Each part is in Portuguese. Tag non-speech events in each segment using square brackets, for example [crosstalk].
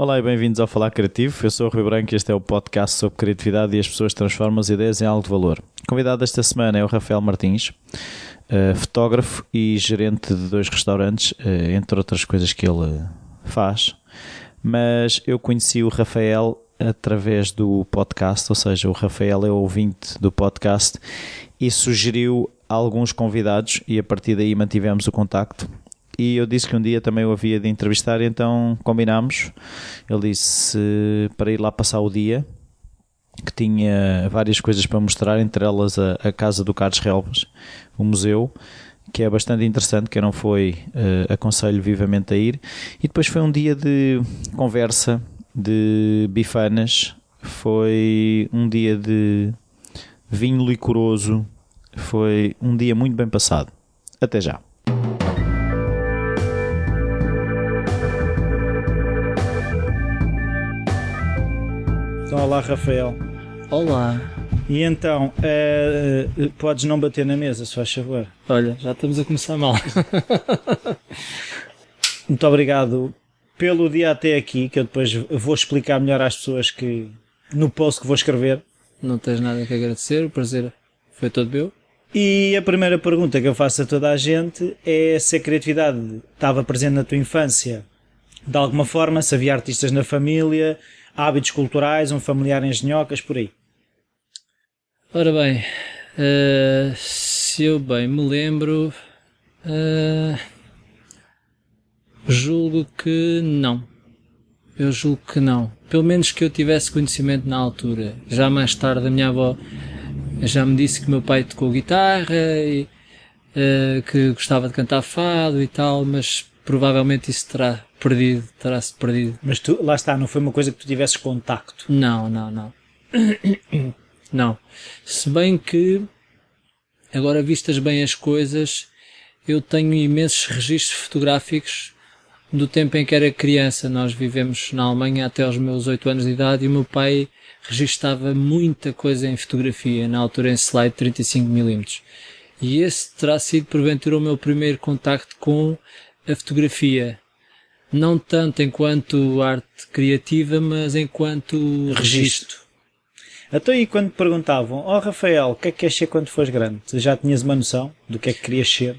Olá e bem-vindos ao Falar Criativo. Eu sou o Rui Branco e este é o podcast sobre criatividade e as pessoas transformam as ideias em algo de valor. Convidado desta semana é o Rafael Martins, uh, fotógrafo e gerente de dois restaurantes, uh, entre outras coisas que ele faz. Mas eu conheci o Rafael através do podcast, ou seja, o Rafael é ouvinte do podcast e sugeriu alguns convidados e a partir daí mantivemos o contacto e eu disse que um dia também o havia de entrevistar, então combinámos. Ele disse para ir lá passar o dia, que tinha várias coisas para mostrar, entre elas a, a casa do Carlos Relvas, o museu, que é bastante interessante. Quem não foi, uh, aconselho vivamente a ir. E depois foi um dia de conversa, de bifanas, foi um dia de vinho licoroso, foi um dia muito bem passado. Até já. Olá, Rafael. Olá. E então, uh, uh, podes não bater na mesa, se faz favor. Olha, já estamos a começar mal. [laughs] Muito obrigado pelo dia até aqui, que eu depois vou explicar melhor às pessoas que no post que vou escrever. Não tens nada que agradecer, o prazer foi todo meu. E a primeira pergunta que eu faço a toda a gente é se a criatividade estava presente na tua infância de alguma forma, se havia artistas na família, hábitos culturais, um familiar em genhocas, por aí? Ora bem, uh, se eu bem me lembro, uh, julgo que não. Eu julgo que não. Pelo menos que eu tivesse conhecimento na altura. Já mais tarde a minha avó já me disse que meu pai tocou guitarra e uh, que gostava de cantar fado e tal, mas provavelmente isso terá perdido, terá-se perdido. Mas tu, lá está, não foi uma coisa que tu tivesses contacto? Não, não, não. [coughs] não. Se bem que, agora vistas bem as coisas, eu tenho imensos registros fotográficos do tempo em que era criança. Nós vivemos na Alemanha até aos meus 8 anos de idade e o meu pai registava muita coisa em fotografia, na altura em slide 35mm. E esse terá sido porventura o meu primeiro contacto com a fotografia, não tanto enquanto arte criativa, mas enquanto registro. Então, e quando te perguntavam, ó oh, Rafael, o que é que queres ser quando fores grande? Já tinhas uma noção do que é que querias ser?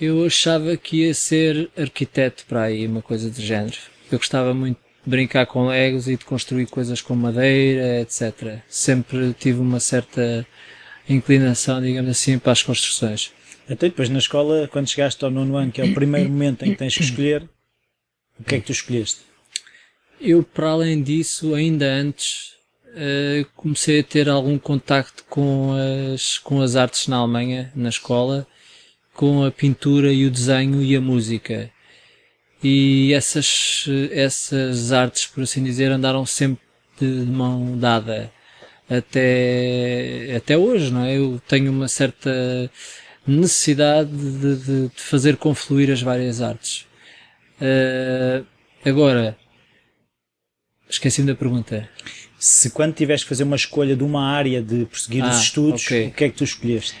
Eu achava que ia ser arquiteto para aí, uma coisa do género. Eu gostava muito de brincar com legos e de construir coisas com madeira, etc. Sempre tive uma certa inclinação, digamos assim, para as construções. Até depois na escola, quando chegaste ao nono ano, que é o primeiro momento em que tens que escolher, o que é que tu escolheste? Eu, para além disso, ainda antes, uh, comecei a ter algum contacto com as, com as artes na Alemanha, na escola, com a pintura e o desenho e a música. E essas, essas artes, por assim dizer, andaram sempre de mão dada. Até, até hoje, não é? Eu tenho uma certa necessidade de, de, de fazer confluir as várias artes. Uh, agora, esqueci-me da pergunta. Se quando tiveste que fazer uma escolha de uma área de prosseguir ah, os estudos, okay. o que é que tu escolheste?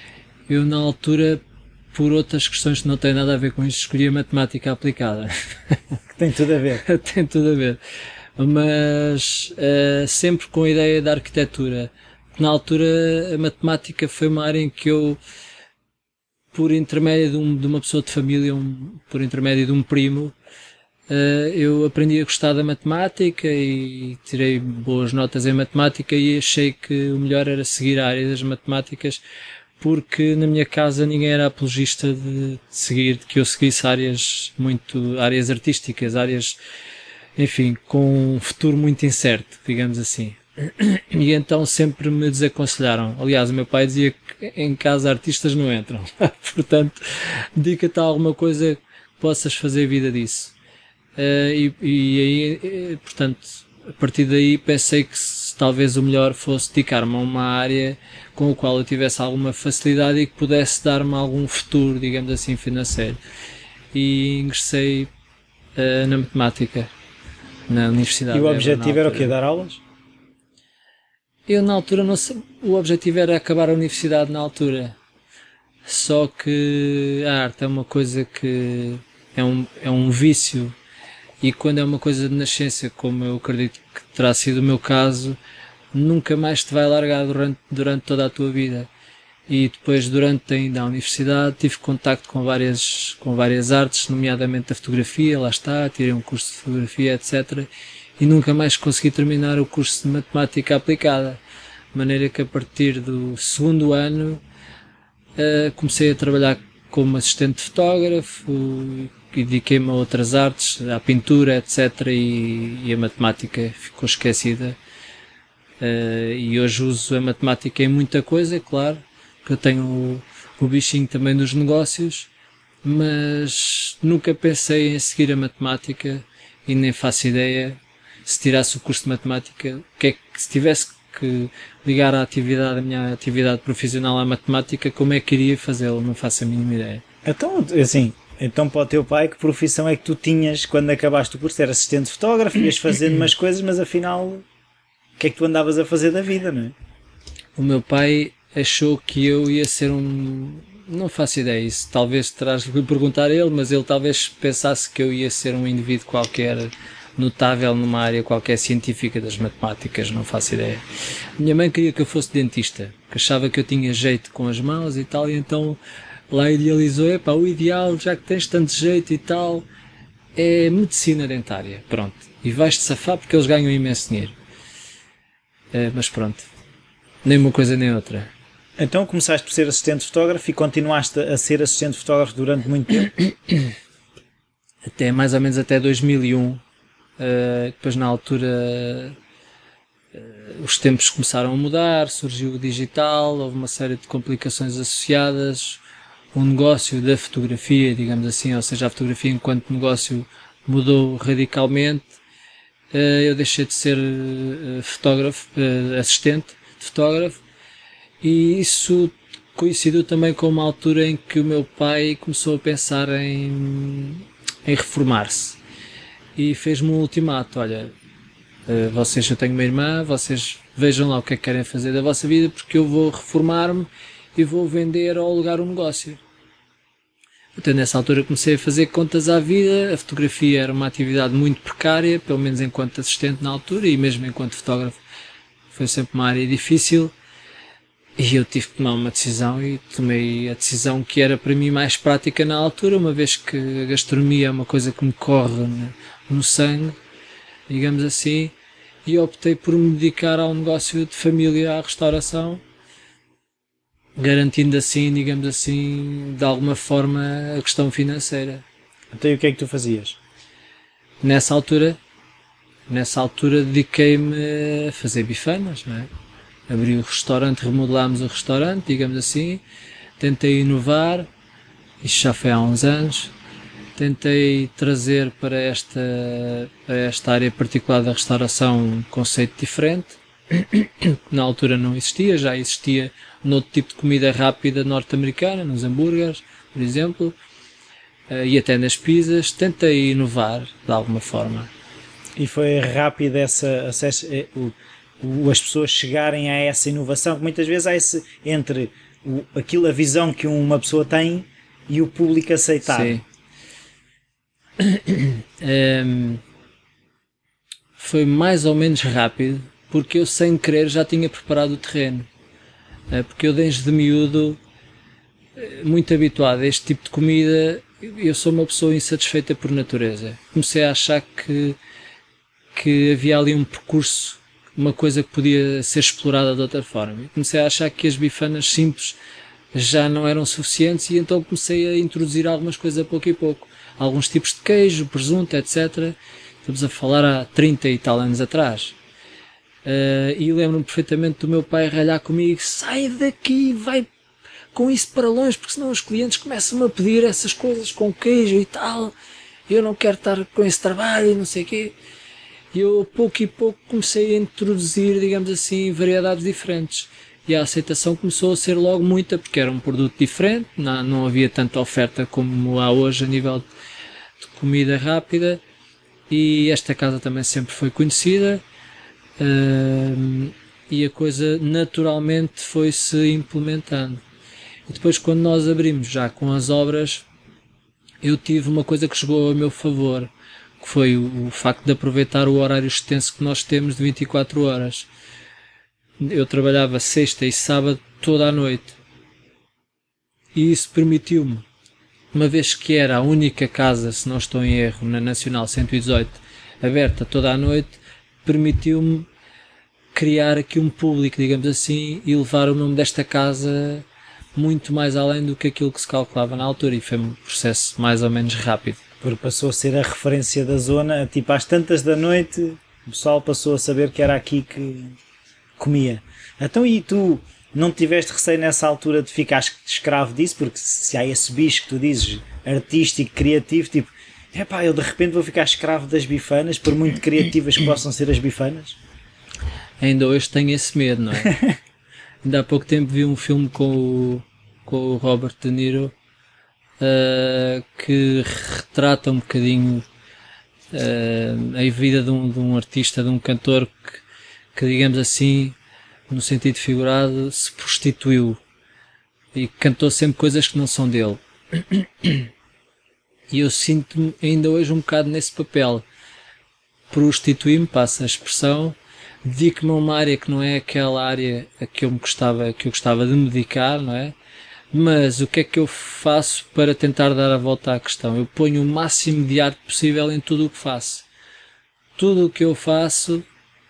Eu, na altura, por outras questões que não têm nada a ver com isto, escolhi a matemática aplicada. [laughs] Que tem tudo a ver. [laughs] tem tudo a ver. Mas uh, sempre com a ideia da arquitetura. Na altura, a matemática foi uma área em que eu por intermédio de, um, de uma pessoa de família, um, por intermédio de um primo, eu aprendi a gostar da matemática e tirei boas notas em matemática e achei que o melhor era seguir a área das matemáticas porque na minha casa ninguém era apologista de, de seguir, de que eu seguisse áreas muito, áreas artísticas, áreas, enfim, com um futuro muito incerto, digamos assim. [clears throat] E então sempre me desaconselharam. Aliás, o meu pai dizia que em casa artistas não entram. [laughs] Portanto, dedica-te a alguma coisa que possas fazer vida disso. Uh, e, e, aí, eh, portanto, a partir daí pensei que talvez o melhor fosse dedicar-me a uma área com a qual eu tivesse alguma facilidade e que pudesse dar-me algum futuro, digamos assim, financeiro. E ingressei uh, na matemática na Universidade. E o objetivo era o quê? Dar aulas? Eu na altura não sei, o objetivo era acabar a universidade na altura. Só que a arte é uma coisa que é um, é um vício e quando é uma coisa de nascença, como eu acredito que terá sido o meu caso, nunca mais te vai largar durante, durante toda a tua vida. E depois, durante ainda a universidade, tive contacto com várias, com várias artes, nomeadamente a fotografia, lá está, tirei um curso de fotografia, etc. E nunca mais consegui terminar o curso de matemática aplicada. De maneira que a partir do segundo ano uh, comecei a trabalhar como assistente fotógrafo dediquei-me a outras artes, à pintura, etc. E, e a matemática ficou esquecida. Uh, e hoje uso a matemática em muita coisa, é claro, que eu tenho o, o bichinho também dos negócios, mas nunca pensei em seguir a matemática e nem faço ideia se tirasse o curso de matemática, que é que se tivesse que ligar a atividade, a minha atividade profissional à matemática, como é que iria fazê-lo? Não faço a mínima ideia. Então, assim, então para o teu pai, que profissão é que tu tinhas quando acabaste o curso? Era assistente de fotógrafo, ias fazendo umas coisas, mas afinal, o que é que tu andavas a fazer da vida, não é? O meu pai achou que eu ia ser um. Não faço ideia, isso talvez terás que perguntar a ele, mas ele talvez pensasse que eu ia ser um indivíduo qualquer notável numa área qualquer científica das matemáticas, não faço ideia. Minha mãe queria que eu fosse dentista, que achava que eu tinha jeito com as mãos e tal, e então lá idealizou, epá, o ideal, já que tens tanto jeito e tal, é medicina dentária, pronto. E vais-te safar porque eles ganham imenso dinheiro. É, mas pronto, nem uma coisa nem outra. Então começaste por ser assistente fotógrafo e continuaste a ser assistente fotógrafo durante muito tempo? [coughs] Até mais ou menos até 2001, Uh, depois, na altura, uh, os tempos começaram a mudar, surgiu o digital, houve uma série de complicações associadas. O negócio da fotografia, digamos assim, ou seja, a fotografia enquanto negócio mudou radicalmente. Uh, eu deixei de ser fotógrafo, assistente de fotógrafo, e isso coincidiu também com uma altura em que o meu pai começou a pensar em, em reformar-se e fez-me um ultimato: olha, vocês, eu tenho uma irmã, vocês vejam lá o que é que querem fazer da vossa vida, porque eu vou reformar-me e vou vender ou alugar um negócio. Portanto, nessa altura comecei a fazer contas à vida. A fotografia era uma atividade muito precária, pelo menos enquanto assistente na altura e mesmo enquanto fotógrafo. Foi sempre uma área difícil. E eu tive que tomar uma decisão e tomei a decisão que era para mim mais prática na altura, uma vez que a gastronomia é uma coisa que me corre no sangue, digamos assim, e optei por me dedicar ao negócio de família, à restauração, garantindo assim, digamos assim, de alguma forma a questão financeira. Então e o que é que tu fazias? Nessa altura, nessa altura dediquei-me a fazer bifanas, não é? Abri o restaurante, remodelámos o restaurante, digamos assim, tentei inovar, isto já foi há uns anos, tentei trazer para esta, para esta área particular da restauração um conceito diferente. Na altura não existia, já existia no outro tipo de comida rápida norte-americana, nos hambúrgueres, por exemplo, eh, e até nas pizzas. Tentei inovar de alguma forma. E foi rápido essa, eh, o, o, as pessoas chegarem a essa inovação, que muitas vezes há esse entre o, aquilo, a visão que uma pessoa tem e o público aceitar. Sim um, [coughs] foi mais ou menos rápido, porque eu sem querer já tinha preparado o terreno. Uh, porque eu desde miúdo, eh, muito habituado a este tipo de comida, eu sou uma pessoa insatisfeita por natureza. Comecei a achar que, que havia ali um percurso, uma coisa que podia ser explorada de outra forma. Comecei a achar que as bifanas simples já não eram suficientes e então comecei a introduzir algumas coisas a pouco e pouco alguns tipos de queijo, presunto, etc. Estamos a falar há 30 e tal anos atrás. Uh, e lembro-me perfeitamente do meu pai ralhar comigo: sai daqui, vai com isso para longe, porque senão os clientes começam a pedir essas coisas com queijo e tal. Eu não quero estar com esse trabalho e não sei o quê. E eu, pouco e pouco, comecei a introduzir, digamos assim, variedades diferentes. E a aceitação começou a ser logo muita, porque era um produto diferente, não, não havia tanta oferta como há hoje a nível de comida rápida e esta casa também sempre foi conhecida uh, e a coisa naturalmente foi-se implementando. E depois quando nós abrimos já com as obras, eu tive uma coisa que chegou a meu favor. que foi o, o facto de aproveitar o horário extenso que nós temos de 24 horas. Eu trabalhava sexta e sábado toda a noite. E isso permitiu-me, uma vez que era a única casa, se não estou em erro, na Nacional 118, aberta toda a noite, permitiu-me criar aqui um público, digamos assim, e levar o nome desta casa muito mais além do que aquilo que se calculava na altura e foi um processo mais ou menos rápido. Porque passou a ser a referência da zona, tipo às tantas da noite, o pessoal passou a saber que era aqui que comia. Então e tu não tiveste receio nessa altura de ficar escravo disso? Porque se há esse bicho que tu dizes, artístico, criativo, tipo, é pá, eu de repente vou ficar escravo das bifanas, por muito criativas que possam ser as bifanas? Ainda hoje tenho esse medo, não é? [laughs] Ainda há pouco tempo vi um filme com o, com o Robert De Niro uh, que retrata um bocadinho uh, a vida de um, de um artista, de um cantor que, que, digamos assim, no sentido figurado, se prostituiu e cantou sempre coisas que não são dele. [coughs] E eu sinto-me ainda hoje um bocado nesse papel. Prostituir-me, passa a expressão, dedico-me a uma área que não é aquela área a que eu me gostava, que eu gostava de me dedicar, não é? Mas o que é que eu faço para tentar dar a volta à questão? Eu ponho o máximo de arte possível em tudo o que faço. Tudo o que eu faço,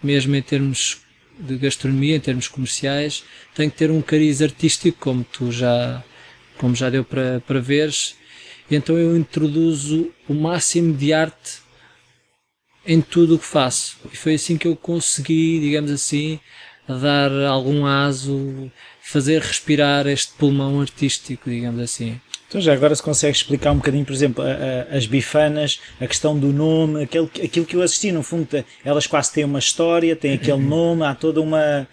mesmo em termos de gastronomia, em termos comerciais, tem que ter um cariz artístico, como tu já, como já deu para, para veres. Então eu introduzo o máximo de arte em tudo o que faço. E foi assim que eu consegui, digamos assim, dar algum aso, fazer respirar este pulmão artístico, digamos assim. Então já agora se consegue explicar um bocadinho, por exemplo, a, a, as bifanas, a questão do nome, aquele, aquilo que eu assisti, no fundo, elas quase têm uma história, têm aquele [coughs] nome, há toda uma,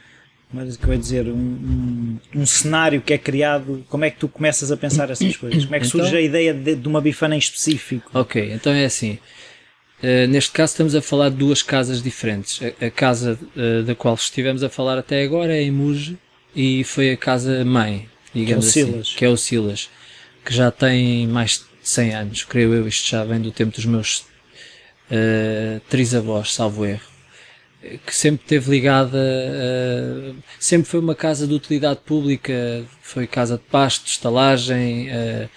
mas que eu ia dizer, um, um, um, cenário que é criado, como é que tu começas a pensar essas coisas? Como é que então, surge a ideia de, de, uma bifana em específico? Ok, então é assim, uh, neste caso estamos a falar de duas casas diferentes, a, a casa uh, da qual estivemos a falar até agora é em Muge e foi a casa mãe, digamos que é o assim, Silas. que é o Silas que já tem mais de 100 anos, creio eu, isto já vem do tempo dos meus uh, trisavós, salvo erro, que sempre teve ligada, uh, sempre foi uma casa de utilidade pública, foi casa de pasto, estalagem, uh,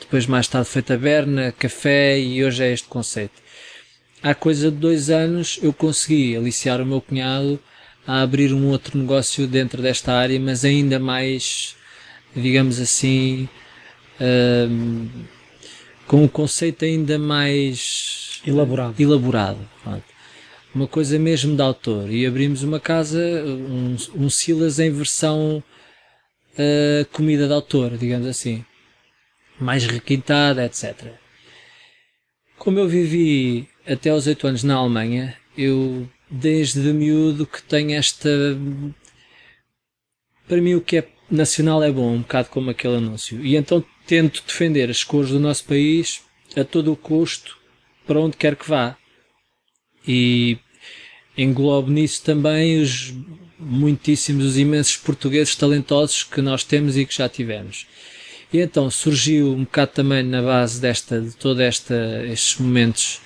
depois mais tarde foi taberna, café e hoje é este conceito. Há coisa de dois anos eu consegui aliciar o meu cunhado a abrir um outro negócio dentro desta área, mas ainda mais, digamos assim, com um conceito ainda mais elaborado. elaborado uma coisa mesmo de autor. E abrimos uma casa, um, um Silas em versão uh, comida de autor, digamos assim. Mais requintada, etc. Como eu vivi até aos 8 anos na Alemanha, eu desde miúdo que tenho esta. Para mim, o que é nacional é bom, um bocado como aquele anúncio. E então tento defender as cores do nosso país a todo o custo, para onde quer que vá. E englobo nisso também os muitíssimos, os imensos portugueses talentosos que nós temos e que já tivemos. E então surgiu um bocado também na base desta, de todos estes momentos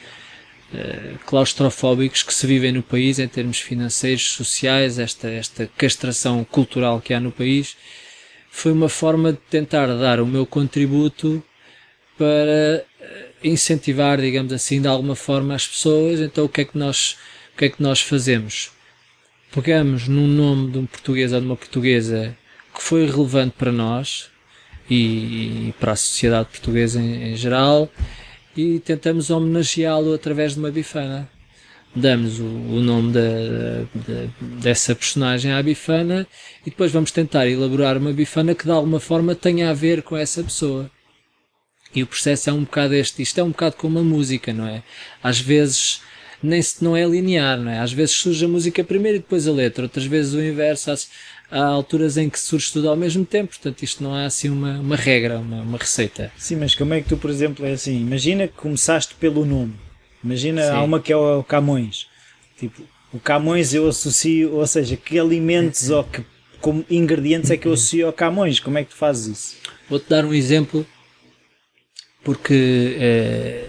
uh, claustrofóbicos que se vivem no país em termos financeiros, sociais, esta, esta castração cultural que há no país, foi uma forma de tentar dar o meu contributo para eh, incentivar, digamos assim, de alguma forma as pessoas. Então o que é que nós, que é que nós fazemos? Pegamos num nome de um português ou de uma portuguesa que foi relevante para nós e, e para a sociedade portuguesa em, em geral e tentamos homenageá-lo através de uma bifana damos o, o nome dessa personagem à bifana e depois vamos tentar elaborar uma bifana que de alguma forma tenha a ver com essa pessoa. E o processo é um bocado este, isto é um bocado como a música, não é? Às vezes nem se não é linear, não é? Às vezes surge a música primeiro e depois a letra, outras vezes o inverso, há, há alturas em que surge tudo ao mesmo tempo, portanto isto não é assim uma, uma regra, uma, uma receita. Sim, mas como é que tu, por exemplo, é assim, imagina que começaste pelo nome, Imagina, Sim. há uma que é o Camões. Tipo, o Camões eu associo, ou seja, que alimentos ou que como ingredientes é que eu associo ao Camões? Como é que tu fazes isso? Vou-te dar um exemplo, porque é,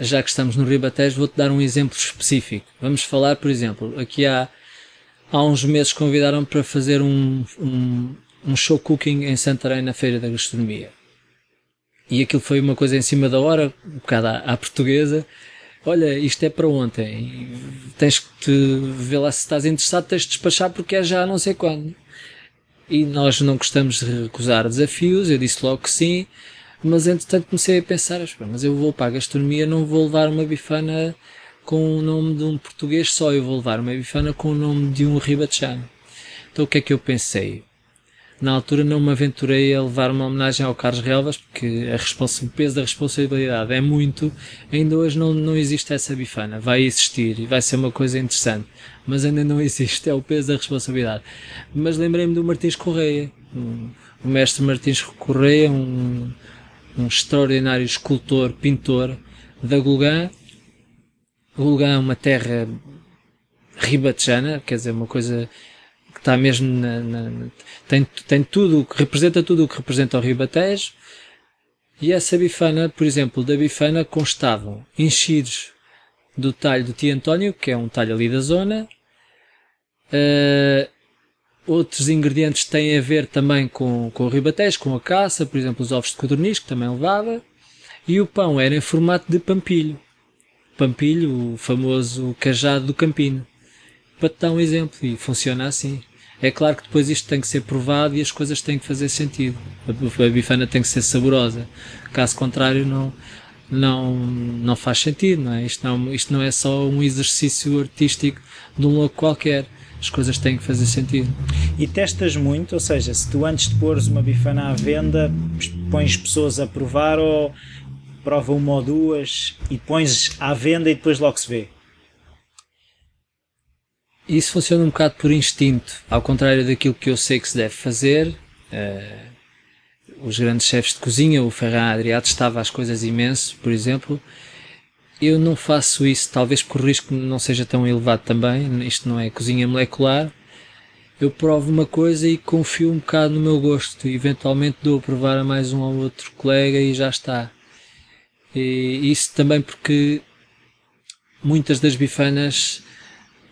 já que estamos no Ribatejo, vou-te dar um exemplo específico. Vamos falar, por exemplo, aqui há, há uns meses convidaram para fazer um, um, um show cooking em Santarém na Feira da Gastronomia. E aquilo foi uma coisa em cima da hora, um bocado à, à portuguesa. Olha, isto é para ontem. Tens que te ver lá se estás interessado, tens de despachar porque é já não sei quando. E nós não gostamos de recusar desafios, eu disse logo que sim, mas entretanto comecei a pensar, mas eu vou para a gastronomia, não vou levar uma bifana com o nome de um português só, eu vou levar uma bifana com o nome de um ribatejano. Então o que é que eu pensei? Na altura não me aventurei a levar uma homenagem ao Carlos Relvas, porque o peso da responsabilidade é muito. Ainda hoje não, não existe essa bifana. Vai existir e vai ser uma coisa interessante. Mas ainda não [laughs] existe, é o peso da responsabilidade. Mas lembrei-me do Martins Correia. O mestre Martins Correia, um, um extraordinário escultor, pintor da Gulgã. Gulgã é uma terra ribatejana, quer dizer, uma coisa que está mesmo na, na, tem, tem tudo, que representa tudo o que representa o Ribatejo. E essa bifana, por exemplo, da bifana constavam enchidos do talho do tio António, que é um talho ali da zona. Uh, outros ingredientes têm a ver também com, com o ribatejo, com a caça, por exemplo, os ovos de codorniz, que também levava. E o pão era em formato de pampilho. Pampilho, o famoso cajado do campino para te dar um exemplo e funciona assim. É claro que depois isto tem que ser provado e as coisas têm que fazer sentido. A bifana tem que ser saborosa. Caso contrário, não, não, não faz sentido, não é? Isto não, isto não é só um exercício artístico de um louco qualquer. As coisas têm que fazer sentido. E testas muito, ou seja, se tu antes de pôres uma bifana à venda, pões pessoas a provar ou prova uma ou duas e pões à venda e depois logo se vê? isso funciona um bocado por instinto, ao contrário daquilo que eu sei que se deve fazer. Uh, os grandes chefes de cozinha, o Ferran Adrià, testava as coisas imenso, por exemplo. Eu não faço isso, talvez porque o risco não seja tão elevado também. Isto não é cozinha molecular. Eu provo uma coisa e confio um bocado no meu gosto. Eventualmente dou a provar a mais um ou outro colega e já está. E isso também porque muitas das bifanas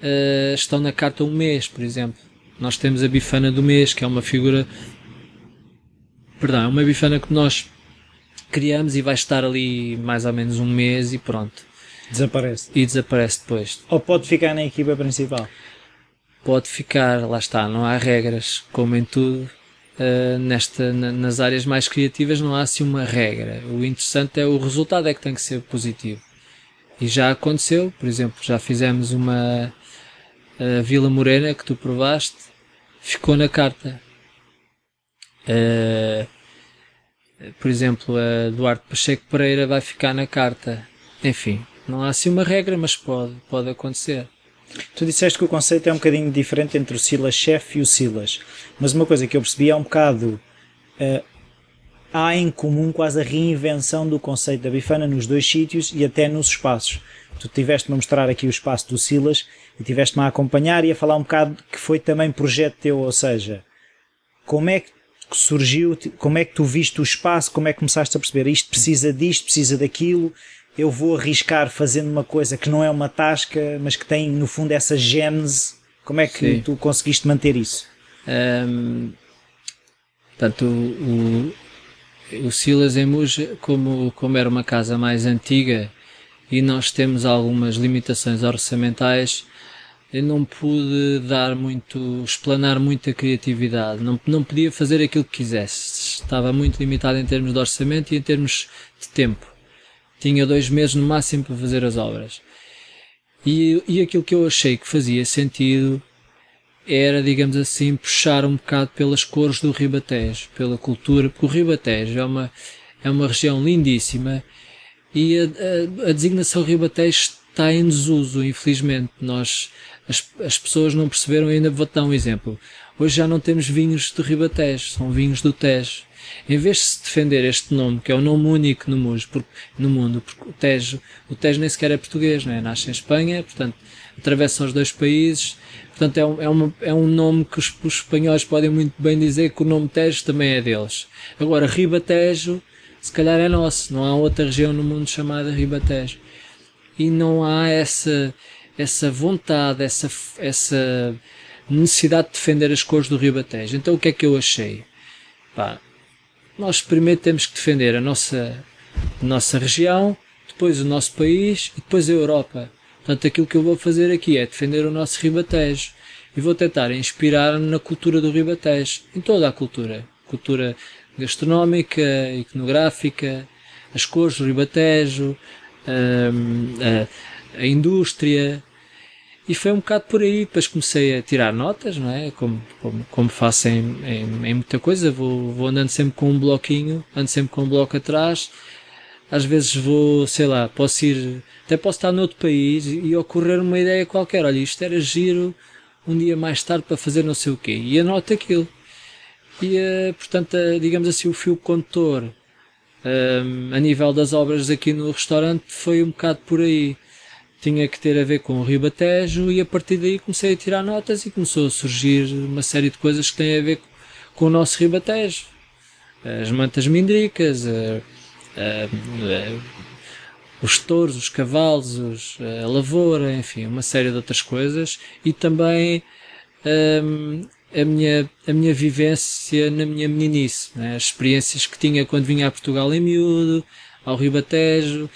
uh, estão na carta um mês, por exemplo. Nós temos a bifana do mês, que é uma figura. Perdão, é uma bifana que nós criamos e vai estar ali mais ou menos um mês e pronto. Desaparece. E desaparece depois. Ou pode ficar na equipa principal? Pode ficar, lá está, não há regras, como em tudo. Uh, nesta, na, nas áreas mais criativas não há assim uma regra. O interessante é o resultado é que tem que ser positivo. E já aconteceu, por exemplo, já fizemos uma, a Vila Morena que tu provaste ficou na carta. Uh, por exemplo, a Duarte Pacheco Pereira vai ficar na carta. Enfim, não há assim uma regra, mas pode, pode acontecer. Tu disseste que o conceito é um bocadinho diferente entre o Silas Chef e o Silas, mas uma coisa que eu percebi é um bocado. Uh, há em comum quase a reinvenção do conceito da bifana nos dois sítios e até nos espaços. Tu tiveste-me a mostrar aqui o espaço do Silas e tiveste-me a acompanhar e a falar um bocado que foi também projeto teu, ou seja, como é que surgiu, como é que tu viste o espaço, como é que começaste a perceber isto precisa disto, precisa daquilo, eu vou arriscar fazendo uma coisa que não é uma tasca, mas que tem no fundo essa gênese, como é que Sim. tu conseguiste manter isso? Um, portanto, o, o, o Silas em Muja, como, como era uma casa mais antiga e nós temos algumas limitações orçamentais, eu não pude dar muito, explanar muita criatividade, não, não podia fazer aquilo que quisesse, estava muito limitado em termos de orçamento e em termos de tempo. Tinha dois meses no máximo para fazer as obras. E, e aquilo que eu achei que fazia sentido era, digamos assim, puxar um bocado pelas cores do Ribatejo, pela cultura, porque o Ribatejo é uma, é uma região lindíssima e a, a, a designação Ribatejo está em desuso, infelizmente. Nós, as, as pessoas não perceberam ainda, vou-te dar um exemplo. Hoje já não temos vinhos do Ribatejo, são vinhos do Tejo. Em vez de se defender este nome, que é o nome único no mundo, no mundo, porque o Tejo, o Tejo nem sequer é português, não é? Nasce em Espanha, portanto, atravessa os dois países, portanto, é um, é, uma, é um nome que os, os, espanhóis podem muito bem dizer que o nome Tejo também é deles. Agora, Ribatejo, se calhar é nosso, não há outra região no mundo chamada Ribatejo. e não há essa, essa vontade, essa, essa necessidade de defender as cores do Ribatejo. Então o que é que eu achei? Pá, nós primeiro temos que defender a nossa, a nossa região, depois o nosso país e depois a Europa. Portanto, aquilo que eu vou fazer aqui é defender o nosso Ribatejo e vou tentar inspirar-me na cultura do Ribatejo, em toda a cultura. Cultura gastronómica, iconográfica, as cores do Ribatejo, hum, a, a, indústria. E foi um bocado por aí, depois comecei a tirar notas, não é? Como, como, como faço em, em, em, muita coisa, vou, vou andando sempre com um bloquinho, ando sempre com um bloco atrás. Às vezes vou, sei lá, posso ir, até posso estar noutro país e ocorrer uma ideia qualquer. Olha, isto era giro um dia mais tarde para fazer não sei o quê. E anoto aquilo. E, uh, portanto, uh, digamos assim, o fio condutor uh, a nível das obras aqui no restaurante foi um bocado por aí. Tinha que ter a ver com o Ribatejo e a partir daí comecei a tirar notas e começou a surgir uma série de coisas que têm a ver com o nosso Ribatejo. As mantas mindricas, os touros, os cavalos, os, a lavoura, enfim, uma série de outras coisas e também um, a minha, a minha vivência na minha meninice, né? as experiências que tinha quando vinha a Portugal em miúdo, ao Ribatejo,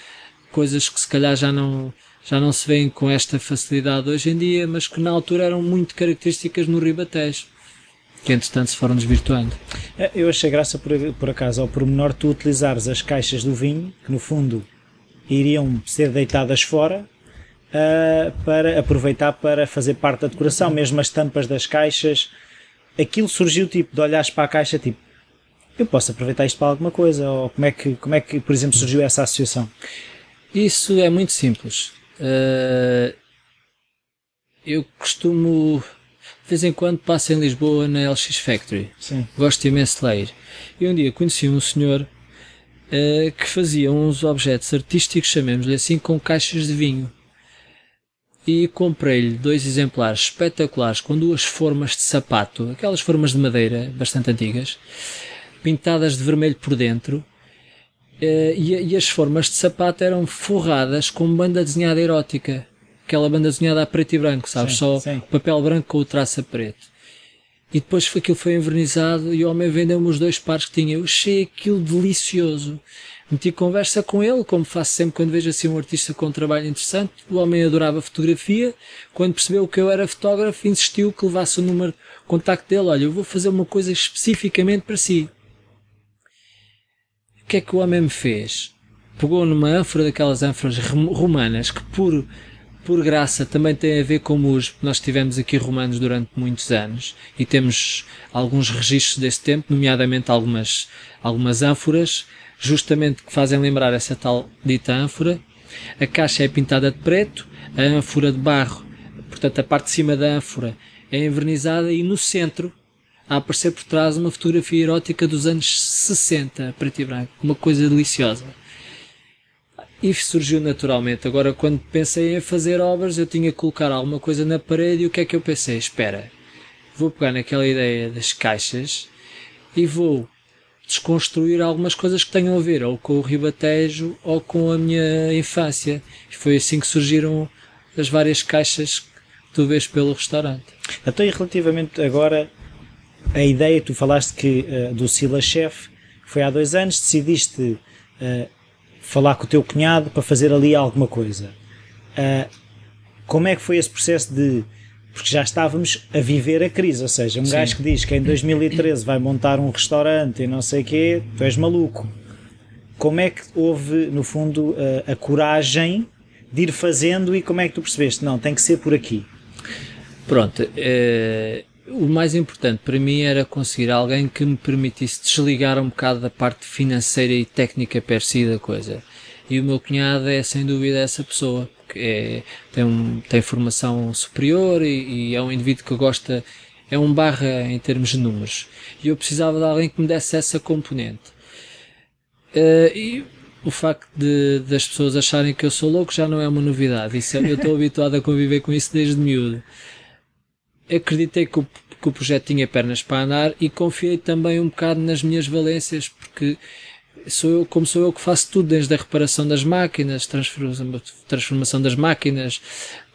coisas que se calhar já não, já não se veem com esta facilidade hoje em dia, mas que na altura eram muito características no Ribatejo, que entretanto se foram desvirtuando. É, eu achei graça por, por acaso ao pormenor tu utilizares as caixas do vinho, que no fundo iriam ser deitadas fora, uh, para aproveitar para fazer parte da decoração, mesmo as tampas das caixas. Aquilo surgiu tipo de olhares para a caixa, tipo, eu posso aproveitar isto para alguma coisa, ou como é que, como é que por exemplo, surgiu essa associação? Isso é muito simples. Uh, eu costumo, de vez em quando, passo em Lisboa na LX Factory. Sim. Gosto imenso de ler. E um dia conheci um senhor uh, que fazia uns objetos artísticos, chamemos-lhe assim, com caixas de vinho e comprei-lhe dois exemplares espetaculares com duas formas de sapato, aquelas formas de madeira bastante antigas, pintadas de vermelho por dentro, eh, e, as formas de sapato eram forradas com banda desenhada erótica, aquela banda desenhada a preto e branco, sabes? Sim, Só sim. papel branco com o traço a preto. E depois aquilo foi envernizado e o homem vendeu-me os dois pares que tinha. Eu achei aquilo delicioso meti conversa com ele, como faço sempre quando vejo assim um artista com um trabalho interessante. O homem adorava fotografia. Quando percebeu que eu era fotógrafo, insistiu que levasse o número de contacto dele. Olha, eu vou fazer uma coisa especificamente para si. O que é que o homem me fez? Pegou numa ânfora daquelas ânforas romanas que por, por graça também tem a ver com musgo. Nós tivemos aqui romanos durante muitos anos e temos alguns registros desse tempo, nomeadamente algumas, algumas ânforas justamente que fazem lembrar essa tal dita ânfora. A caixa é pintada de preto, a ânfora de barro, portanto a parte de cima da ânfora é envernizada e no centro a aparecer por trás uma fotografia erótica dos anos 60, preto e branco. Uma coisa deliciosa. E surgiu naturalmente. Agora, quando pensei em fazer obras, eu tinha que colocar alguma coisa na parede e o que é que eu pensei? Espera, vou pegar naquela ideia das caixas e vou desconstruir algumas coisas que tenham a ver ou com o Ribatejo ou com a minha infância. E foi assim que surgiram as várias caixas que tu vês pelo restaurante. Então, e relativamente agora, a ideia, tu falaste que uh, do Sila Chef foi há dois anos, decidiste uh, falar com o teu cunhado para fazer ali alguma coisa. Uh, como é que foi esse processo de porque já estávamos a viver a crise. Ou seja, um Sim. gajo que diz que em 2013 vai montar um restaurante e não sei o quê, tu és maluco. Como é que houve, no fundo, a, a, coragem de ir fazendo e como é que tu percebeste? Não, tem que ser por aqui. Pronto. É, o mais importante para mim era conseguir alguém que me permitisse desligar um bocado da parte financeira e técnica per si da coisa. E o meu cunhado é sem dúvida essa pessoa é, tem, um, tem formação superior e, e, é um indivíduo que gosta, é um barra em termos de números. E eu precisava de alguém que me desse essa componente. Uh, e o facto de, das pessoas acharem que eu sou louco já não é uma novidade. Isso, é, eu estou [laughs] habituado a conviver com isso desde miúdo. Acreditei que o, que o projeto tinha pernas para andar e confiei também um bocado nas minhas valências, porque sou eu, como sou eu que faço tudo, desde a reparação das máquinas, transformação das máquinas,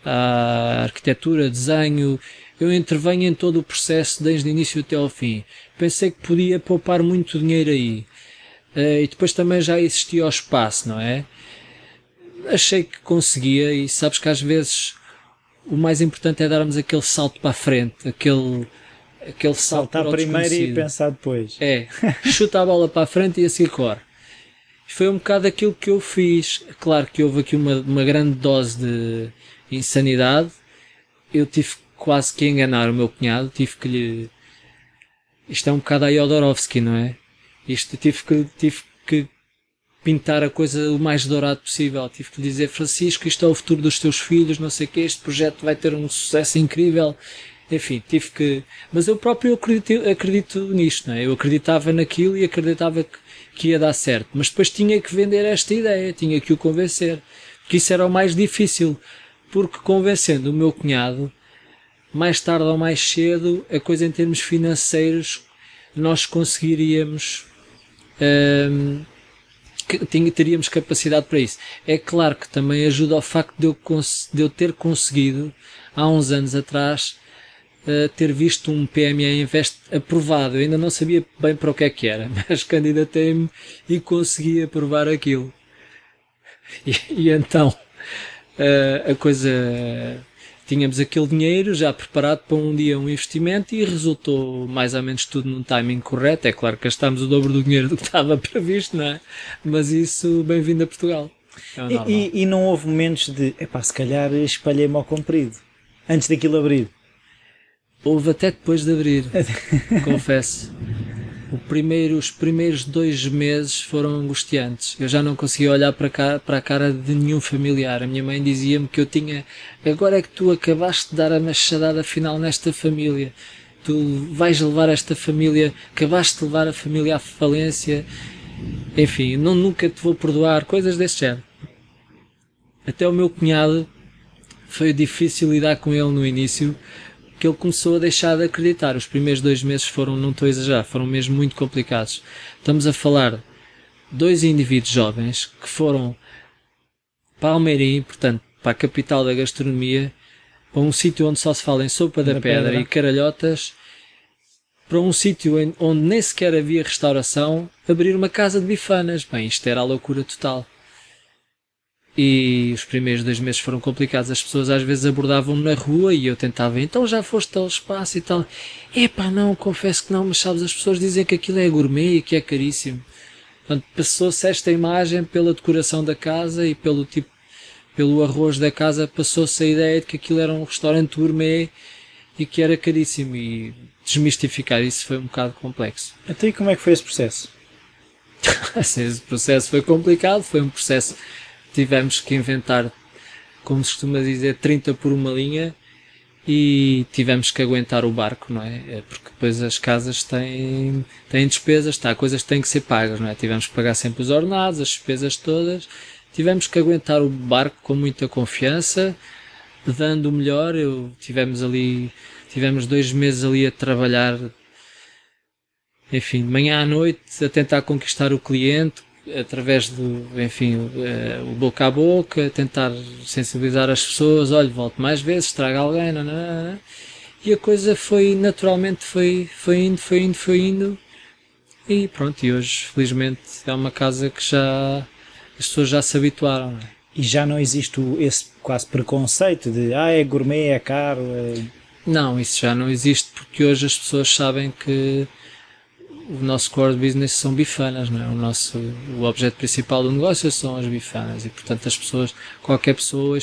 a arquitetura, desenho, eu intervenho em todo o processo desde o início até ao fim. Pensei que podia poupar muito dinheiro aí. Uh, e depois também já existia o espaço, não é? Achei que conseguia e sabes que às vezes o mais importante é darmos aquele salto para a frente, aquele, aquele salto Saltar primeiro e pensar depois. É, chuta a bola para a frente e a seguir corre. Foi um bocado aquilo que eu fiz. Claro que houve aqui uma, uma grande dose de insanidade. Eu tive quase que enganar o meu cunhado, tive que lhe. Isto é um bocado a Jodorowsky, não é? Isto tive que, tive que pintar a coisa o mais dourado possível. Tive que lhe dizer, Francisco, isto é o futuro dos teus filhos, não sei o que, este projeto vai ter um sucesso incrível. Enfim, tive que. Mas eu próprio acredito, acredito nisto, não é? Eu acreditava naquilo e acreditava que, que ia dar certo. Mas depois tinha que vender esta ideia, tinha que o convencer. Porque isso era o mais difícil. Porque convencendo o meu cunhado, mais tarde ou mais cedo, a coisa em termos financeiros, nós conseguiríamos. Um, teríamos capacidade para isso. É claro que também ajuda ao facto de eu, de eu ter conseguido, há uns anos atrás, uh, ter visto um PME Invest aprovado. Eu ainda não sabia bem para o que é que era, [laughs] mas candidatei-me e consegui aprovar aquilo. E, e então, uh, a coisa tínhamos aquele dinheiro já preparado para um dia um investimento e resultou mais ou menos tudo num timing correto. É claro que gastámos o dobro do dinheiro do que estava [laughs] previsto, não é? Mas isso, bem-vindo a Portugal. É e, e, e, não houve momentos de, epá, se calhar espalhei-me ao comprido, antes daquilo abrir? Houve até depois de abrir, [laughs] confesso. Primeiro, os primeiros dois meses foram angustiantes. Eu já não conseguia olhar para, cá, para a cara de nenhum familiar. A minha mãe dizia-me que eu tinha. Agora é que tu acabaste de dar a machadada final nesta família. Tu vais levar esta família. Acabaste de levar a família à falência. Enfim, não, nunca te vou perdoar. Coisas desse género. Até o meu cunhado foi difícil lidar com ele no início que ele começou a deixar de acreditar. Os primeiros dois meses foram, não estou a exagerar, foram mesmo muito complicados. Estamos a falar dois indivíduos jovens que foram para Almeirim, portanto, para a capital da gastronomia, para um sítio onde só se fala em sopa da, da pedra, pedra, e caralhotas, para um sítio onde nem sequer havia restauração, abrir uma casa de bifanas. Bem, isto era a loucura total. E os primeiros dois meses foram complicados. As pessoas às vezes abordavam-me na rua e eu tentava, então já foste ao espaço e tal. Epá, não, confesso que não, mas sabes, as pessoas dizem que aquilo é gourmet e que é caríssimo. Portanto, passou-se esta imagem pela decoração da casa e pelo tipo, pelo arroz da casa, passou-se a ideia de que aquilo era um restaurante gourmet e que era caríssimo. E desmistificar isso foi um bocado complexo. Até então, e como é que foi esse processo? [laughs] esse processo foi complicado, foi um processo tivemos que inventar, como se costuma dizer, 30 por uma linha e tivemos que aguentar o barco, não é? é? Porque depois as casas têm, têm despesas, tá, coisas que têm que ser pagas, não é? Tivemos que pagar sempre os ordenados, as despesas todas, tivemos que aguentar o barco com muita confiança, dando o melhor, eu, tivemos ali, tivemos dois meses ali a trabalhar enfim, de manhã à noite a tentar conquistar o cliente, através do, enfim, o, boca a boca, tentar sensibilizar as pessoas, olha, volte mais vezes, traga alguém, não, não, não. e a coisa foi, naturalmente, foi, foi indo, foi indo, foi indo, e pronto, e hoje, felizmente, é uma casa que já, as pessoas já se habituaram. É? E já não existe esse quase preconceito de, ah, é gourmet, é caro, é... Não, isso já não existe, porque hoje as pessoas sabem que o nosso core business são bifanas, não é? O nosso o objeto principal do negócio são as bifanas e, portanto, as pessoas, qualquer pessoa,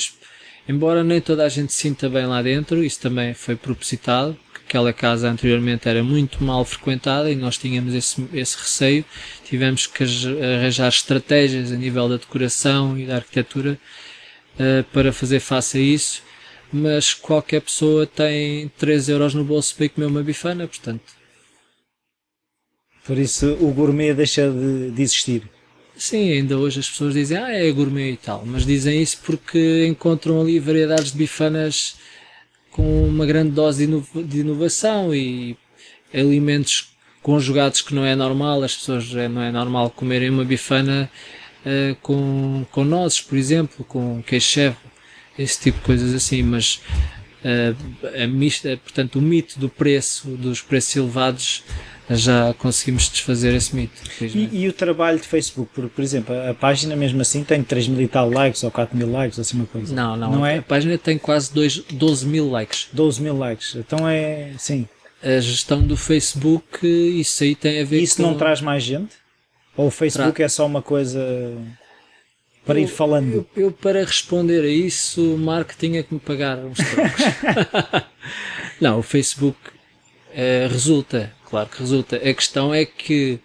embora nem toda a gente se sinta bem lá dentro, isso também foi propositado, aquela casa anteriormente era muito mal frequentada e nós tínhamos esse, esse receio, tivemos que arranjar estratégias a nível da decoração e da arquitetura uh, para fazer face a isso, mas qualquer pessoa tem 3 euros no bolso para comer uma bifana, portanto, por isso o gourmet deixa de, de existir. Sim, ainda hoje as pessoas dizem, ah, é gourmet e tal, mas dizem isso porque encontram ali variedades de bifanas com uma grande dose de inovação e alimentos conjugados que não é normal, as pessoas não é normal comerem uma bifana uh, com, com nozes, por exemplo, com queijo esse tipo de coisas assim, mas uh, a mista, portanto, o mito do preço, dos preços elevados, já conseguimos desfazer esse mito. E, e, o trabalho de Facebook, por, por exemplo, a, página mesmo assim tem 3 mil e tal likes ou 4 mil likes, assim uma coisa. Não, não, não é? A página tem quase 2, 12 mil likes. 12 mil likes, então é, sim. A gestão do Facebook, isso aí tem a ver isso com... Isso não traz mais gente? Ou o Facebook Tra... é só uma coisa para eu, ir falando? Eu, eu, para responder a isso, o Mark tinha que me pagar uns trocos. [laughs] não, o Facebook uh, resulta claro que resulta. A questão é que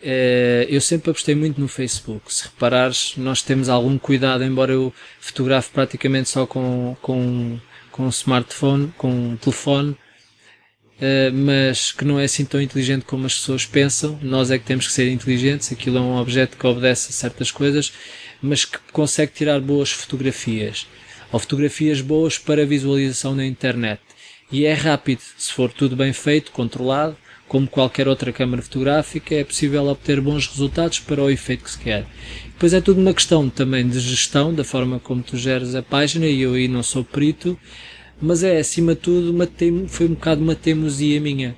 uh, eu sempre apostei muito no Facebook. Se reparares, nós temos algum cuidado, embora eu fotografe praticamente só com, com, com um smartphone, com um telefone, uh, mas que não é assim tão inteligente como as pessoas pensam. Nós é que temos que ser inteligentes. Aquilo é um objeto que obedece a certas coisas, mas que consegue tirar boas fotografias. Ou fotografias boas para visualização na internet e é rápido. Se for tudo bem feito, controlado, como qualquer outra câmara fotográfica, é possível obter bons resultados para o efeito que se quer. Depois é tudo uma questão também de gestão, da forma como tu geres a página, e eu aí não sou perito, mas é, acima de tudo, uma tem, foi um bocado uma teimosia minha.